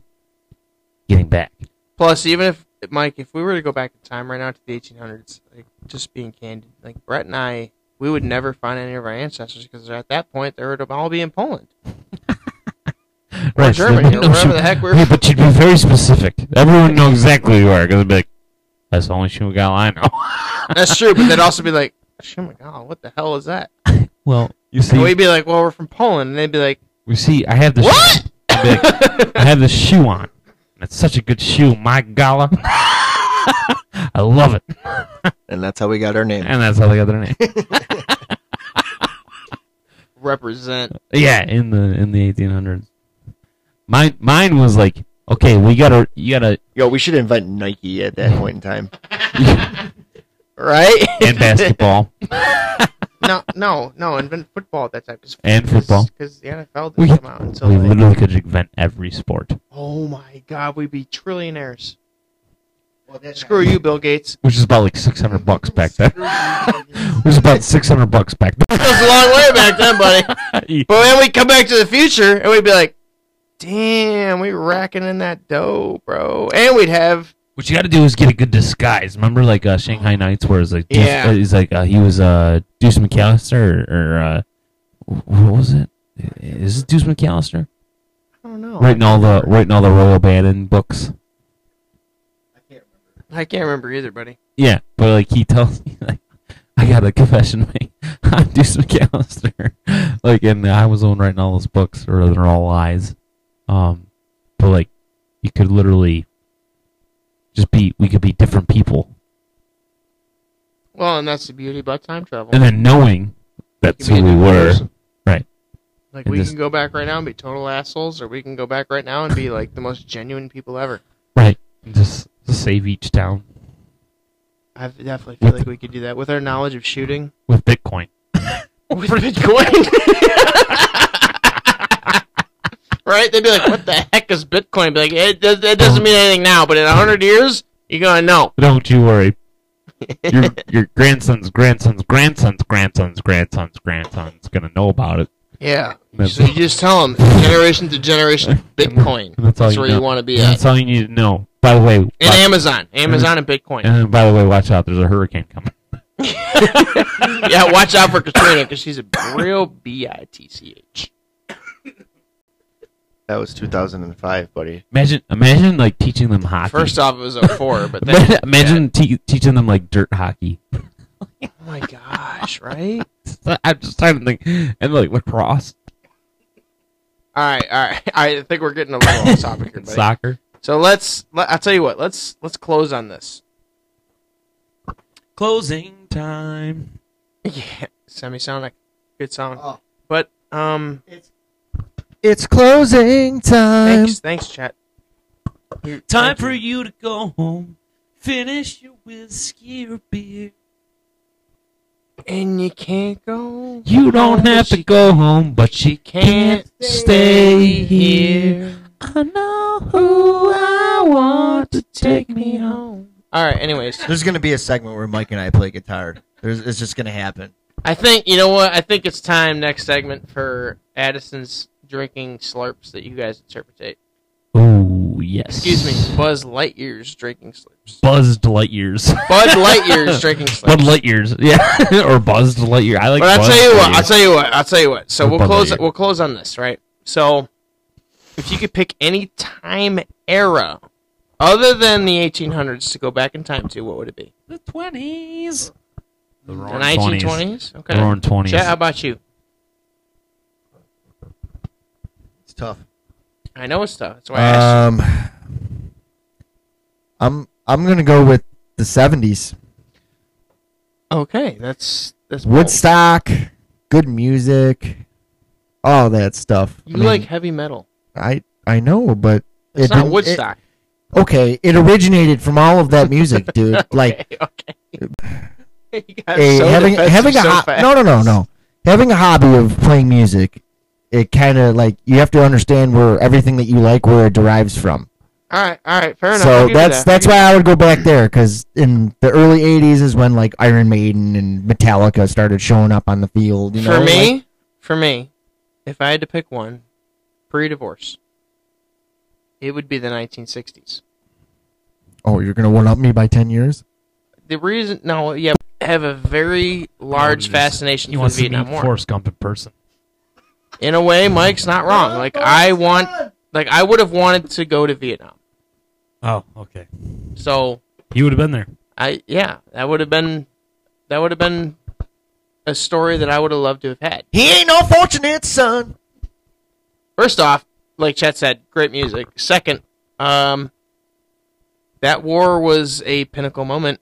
Getting back. Plus, even if Mike, if we were to go back in time right now to the 1800s, like just being candid, like Brett and I, we would never find any of our ancestors because at that point they would all be in Poland. (laughs) Right, Germany, or wherever the heck we're Hey, but you'd be very specific. Everyone would know exactly who you are. Because they'd be like, that's the only Shumagal I know. That's true, but they'd also be like, "Oh my god, what the hell is that?" (laughs) well, you And see, we'd be like, "Well, we're from Poland," and they'd be like, we see, I have the "What?" (laughs) I'd like, I have the shoe on. And It's such a good shoe, my gala. (laughs) I love it, And that's how we got our name. and that's how they got their name. Represent. Yeah, in the in the 1800s. Mine mine was like, okay, we gotta you gotta Yo, we should invent Nike at that point in time. Right? and basketball (laughs) no, no, no. Invent football at that time. Cause, and football. Because the NFL We- didn't come out until We like, literally could invent every sport, Oh my god, we'd be trillionaires. Screw you, Bill Gates. which is about like 600 bucks back then. it was about 600 bucks back then. That was a long way back then, buddy. then. (laughs) But then we come back to the future and we'd be like, damn, we racking in that dough, bro. And we'd have What you got to do is get a good disguise. Remember, like uh, Shanghai Knights, where it's like, Deuce, Yeah. uh, he's like uh, he was uh, Deuce McAllister, or, or uh, what was it? Is it Deuce McAllister? I don't know. Writing all the writing all the Roy O'Bannon books. I can't remember I can't remember either, buddy. Yeah, but like he tells me, (laughs) like, I got a confession (laughs) to make. I'm Deuce McAllister. (laughs) like, and I was the one writing all those books, or they're all lies. Um, but like, you could literally just be. We could be different people, Well, and that's the beauty about time travel. and then knowing that's who we were. person. Right. Like And we can go back right now and be total assholes, or we can go back right now and be like the most genuine people ever. Right. Just, just save each town I definitely feel like we could do that with our knowledge of shooting. with Bitcoin. (laughs) With Bitcoin. (laughs) right? They'd be like, "What the heck is Bitcoin?" Be like, "It, does, it doesn't mean anything now, but in a hundred years, you're gonna know." Don't you worry. your (laughs) your grandson's grandson's grandson's grandson's grandson's grandson's gonna know about it. Yeah. That's- So you just tell them generation to generation (laughs) Bitcoin. That's all That's you where know. you want to be And at. That's all you need to know. By the way, And watch- Amazon, Amazon and Bitcoin. and by the way, watch out. There's a hurricane coming. (laughs) yeah, watch out for Katrina because she's a real b i t c h. That was 2005, buddy. Imagine, imagine like teaching them hockey. First off, it was a four, (laughs) but then imagine, imagine te- teaching them like dirt hockey. oh my gosh, right? (laughs) I'm just trying to think, and like lacrosse, All right, all right. (laughs) I think we're getting a little off topic here, buddy. soccer. So let's. Let, I'll tell you what. Let's let's close on this. Closing time. Yeah, Semisonic, good song. Oh. But um, It's closing time. thanks, thanks, chat. You- Time for you. you to go home. Finish your whiskey or beer. And you can't go. You don't have to go home, but She you can't stay here. I know who I want to take me home. All right. Anyways, There's gonna be a segment where Mike and I play guitar. There's, it's just gonna happen. I think you know what. I think it's time next segment for Addison's drinking slurps that you guys interpretate. Oh yes. Excuse me, Buzz Lightyear's drinking slurps. Buzzed light years. Bud Lightyear's (laughs) drinking slurps. Bud light years. Yeah. (laughs) or buzzed light year. I like. But I'll tell you what. I'll tell you what. I'll tell you what. So Or we'll Bud close. Lightyear. We'll close on this, right? So, if you could pick any time era other than the 1800s to go back in time to, what would it be? the twenties. The The 1920s. Okay. The roaring twenties. Chet, how about you? It's tough. I know it's tough. That's why I asked. Um, I'm I'm gonna go with the '70s. okay, that's that's bold. Woodstock, good music, all that stuff. You I mean, like heavy metal? I I know, but It's it not didn't- it- Woodstock. okay, it originated from all of that music, dude. (laughs) Like okay, okay. (laughs) You got a so having having a so ho- fast. no no no no having a hobby of playing music. It kind of like you have to understand where everything that you like where it derives from. All right, all right, fair enough. So that's that. that's why I would go back there because in the early '80s is when like Iron Maiden and Metallica started showing up on the field. You give know, for me, like- for me, if I had to pick one, pre-divorce, it would be the 1960s. oh, you're gonna one up me by ten years? The reason, no, yeah, I have a very large just- fascination He for the to meet Vietnam War. Forrest Gump in person. In a way, Mike's not wrong. Like I want, like I would have wanted to go to Vietnam. Oh, okay. So you would have been there. I, yeah, that would have been, that would have been a story that I would have loved to have had. He ain't no fortunate son. First off, like Chet said, great music. Second, um, that war was a pinnacle moment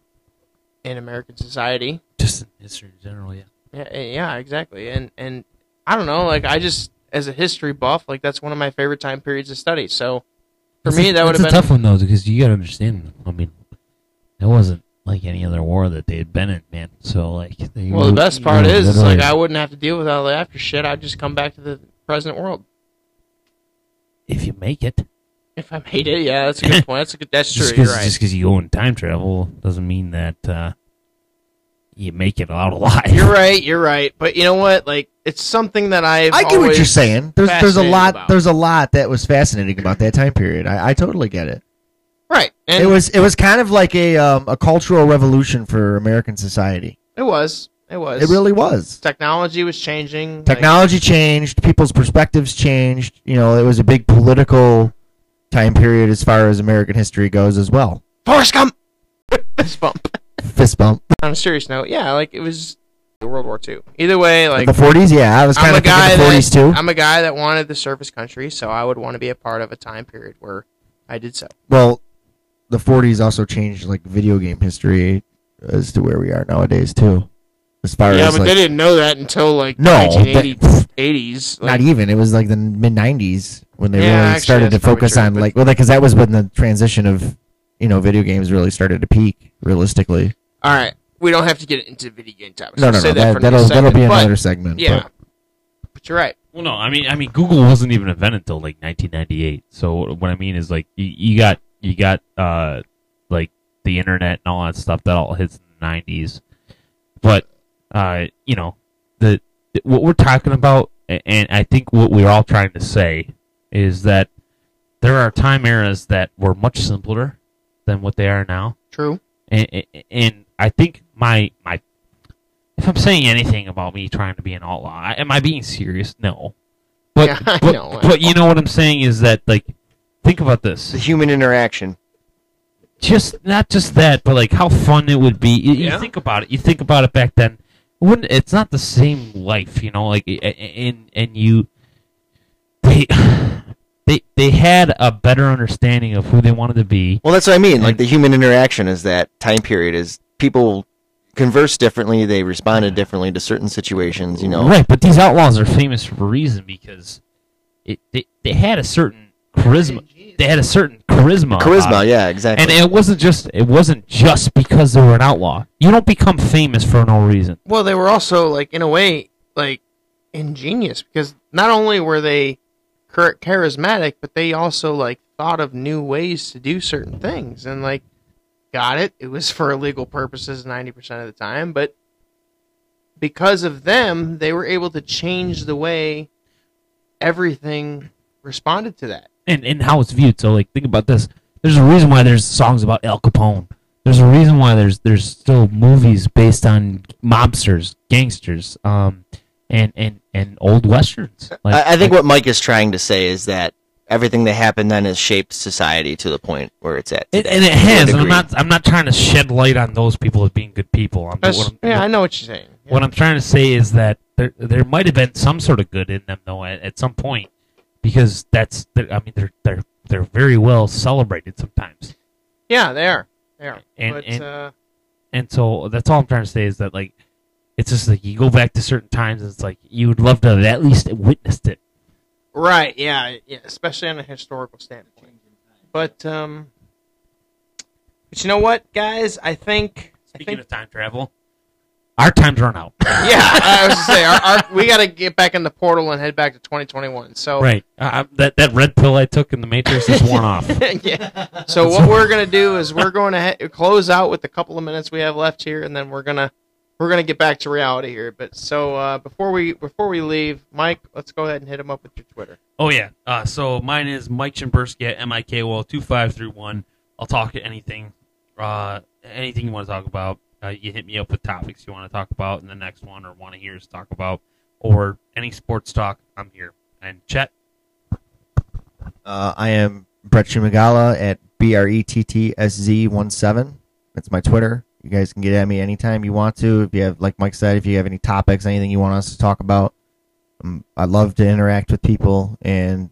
in American society. Just in history in general, yeah. Yeah, yeah, exactly. And and I don't know, like I just as a history buff, like that's one of my favorite time periods to study. So for me, that would have been a tough one though, because you got to understand. I mean, it wasn't like any other war that they had been in, man. So like, they well. The best you part were is, it's like I wouldn't have to deal with all the after shit. I'd just come back to the present world if you make it, if I made it. Yeah, that's a good (laughs) point. That's a good. That's true. just You're because right. just because you go in time travel doesn't mean that uh, you make it out alive. You're right. You're right. But you know what? Like it's something that I've. I get what you're saying. There's there's a lot about. there's a lot that was fascinating about that time period. I, I totally get it. Right. And it was it was kind of like a um, a cultural revolution for American society. It was. It was. It really was. Technology was changing. like- Technology changed, people's perspectives changed. You know, it was a big political time period as far as American history goes as well. Forrest Gump. (laughs) Fist bump. Fist bump. On a serious note, yeah, like it was World War II. Either way, like the 40s, yeah, I was kind I'm a of guy thinking the that 40s too. I'm a guy that wanted to serve his country, so I would want to be a part of a time period where I did so. Well, the 40s also changed like video game history as to where we are nowadays too. As far Yeah, as but like, they didn't know that until like No, 1980s. 80s. not even. It was like the mid '90s when they Yeah, really actually, started to focus on but- like well, because that was when the transition of you know video games really started to peak realistically. All right, we don't have to get into video game topics. No, We'll no, no. That, that that'll another that'll be segment, but- another segment. Yeah, but- but you're right. Well, no, I mean, I mean, Google wasn't even invented until like 1998. So what I mean is like you, you got you got uh like the internet and all that stuff that all hits in the 90s. But uh, you know, the what we're talking about, and I think what we're all trying to say is that there are time eras that were much simpler than what they are now. True. and, and- and I think my my if I'm saying anything about me trying to be an outlaw, I- am I being serious? No, but Yeah, (laughs) I but, know. but you know what I'm saying is that like think about this, The human interaction. just not just that, but like how fun it would be. You, you think about it. You think about it back then. It wouldn't it's not the same life, you know? Like a- a- and and you they they they had a better understanding of who they wanted to be. Well, that's what I mean. Like the human interaction is that time period is people converse differently. They responded differently to certain situations. You know, Right, but these outlaws are famous for a reason because it they, they had a certain charisma. They had a certain charisma. charisma. Yeah, exactly. And it wasn't just it wasn't just because they were an outlaw. You don't become famous for no reason. Well, they were also like in a way like ingenious because not only were they char- charismatic, but they also like thought of new ways to do certain things and like got it. It was (laughs) for illegal purposes ninety percent of the time, but because of them, they were able to change the way everything responded to that. And and how it's viewed. So like think about this. There's a reason why there's songs about Al Capone. There's a reason why there's there's still movies based on mobsters, gangsters, um, and and and old westerns. Like, I, I think like- what Mike is trying to say is that everything that happened then has shaped society to the point where it's at. It, and it has. And I'm not. I'm not trying to shed light on those people as being good people. I'm, what, I'm, yeah, I know what you're saying. what I'm trying to say is that there there might have been some sort of good in them though at, at some point, because that's. I mean, they're they're they're very well celebrated sometimes, Yeah, they are. They are. And- but and- uh, and so that's all I'm trying to say is that like, it's just like you go back to certain times. And it's like you would love to have at least witnessed it. Right, yeah, yeah, especially on a historical standpoint. But um but you know what, guys? I think I Speaking think of time travel, our time's run out. (laughs) yeah, I was to say our, our, we got to get back in the portal and head back to 2021. So right. Uh, that that red pill I took in the Matrix is worn off. (laughs) yeah. So what we're gonna do is we're going to he- close out with the couple of minutes we have left here, and then we're gonna we're gonna get back to reality here. But so uh, before we before we leave, Mike, let's go ahead and hit him up with your Twitter. Oh yeah. Uh, so mine is Mike Chimbersky at M I K O L two five three one. I'll talk to anything, uh, anything you want to talk about. Uh, you hit me up with topics you want to talk about in the next one, or want to hear us talk about, or any sports talk. I'm here. And Chet, Uh, I am Brett Shumagala at B R E T T S Z one seven. That's my Twitter. You guys can get at me anytime you want to. If you have, like Mike said, if you have any topics, anything you want us to talk about, um, I love to interact with people, and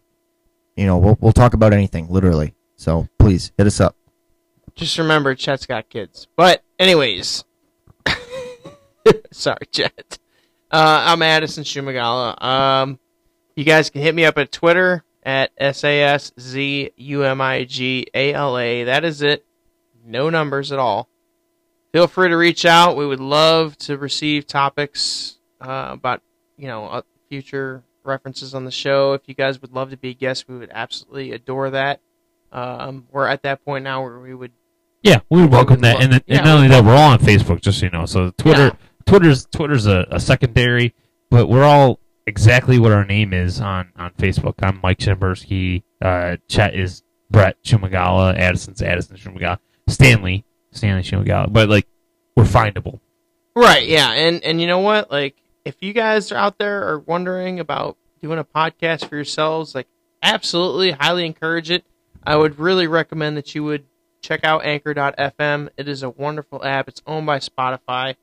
you know we'll we'll talk about anything, literally. So please hit us up. Just remember, Chet's got kids. But anyways, (laughs) sorry, Chet. Uh, I'm Addison Szumigala. Um, you guys can hit me up at Twitter at S A S Z U M I G A L A. That is it. No numbers at all. Feel free to reach out. We would love to receive topics uh, about you know uh, future references on the show. If you guys would love to be guests, we would absolutely adore that. Um, we're at that point now where we would yeah, we would welcome that. And, then, Yeah, and not only that, we're all on Facebook, just so you know. So Twitter, Yeah. Twitter's Twitter's a, a secondary, but we're all exactly what our name is on on Facebook. I'm Mike Chimbersky. Uh, Chet is Brett Szumigala. Addison's Addison Szumigala. Stanley Stanley Szumigala. But like, we're findable. Right, yeah. And and you know what? Like if you guys are out there are wondering about doing a podcast for yourselves, like absolutely highly encourage it. I would really recommend that you would check out anchor.fm. It is a wonderful app. It's owned by Spotify.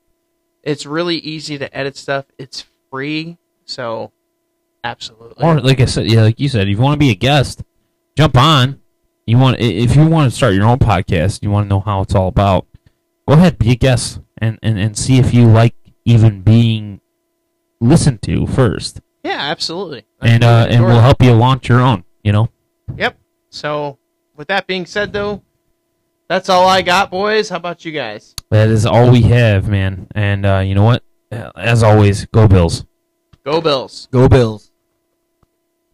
It's really easy to edit stuff. It's free. So absolutely. Or like I said, yeah, like you said, if you want to be a guest, jump on. You want i- if you want to start your own podcast, you want to know how it's all about. Go ahead, be a guest, and and and see if you like even being listened to first, yeah, absolutely. I and uh, really and we'll help you launch your own. You know, Yep. So with that being said though, that's all I got, boys. How about you guys? that is all we have, man. And uh, you know what? Uh, As always, go Bills. Go Bills. Go Bills.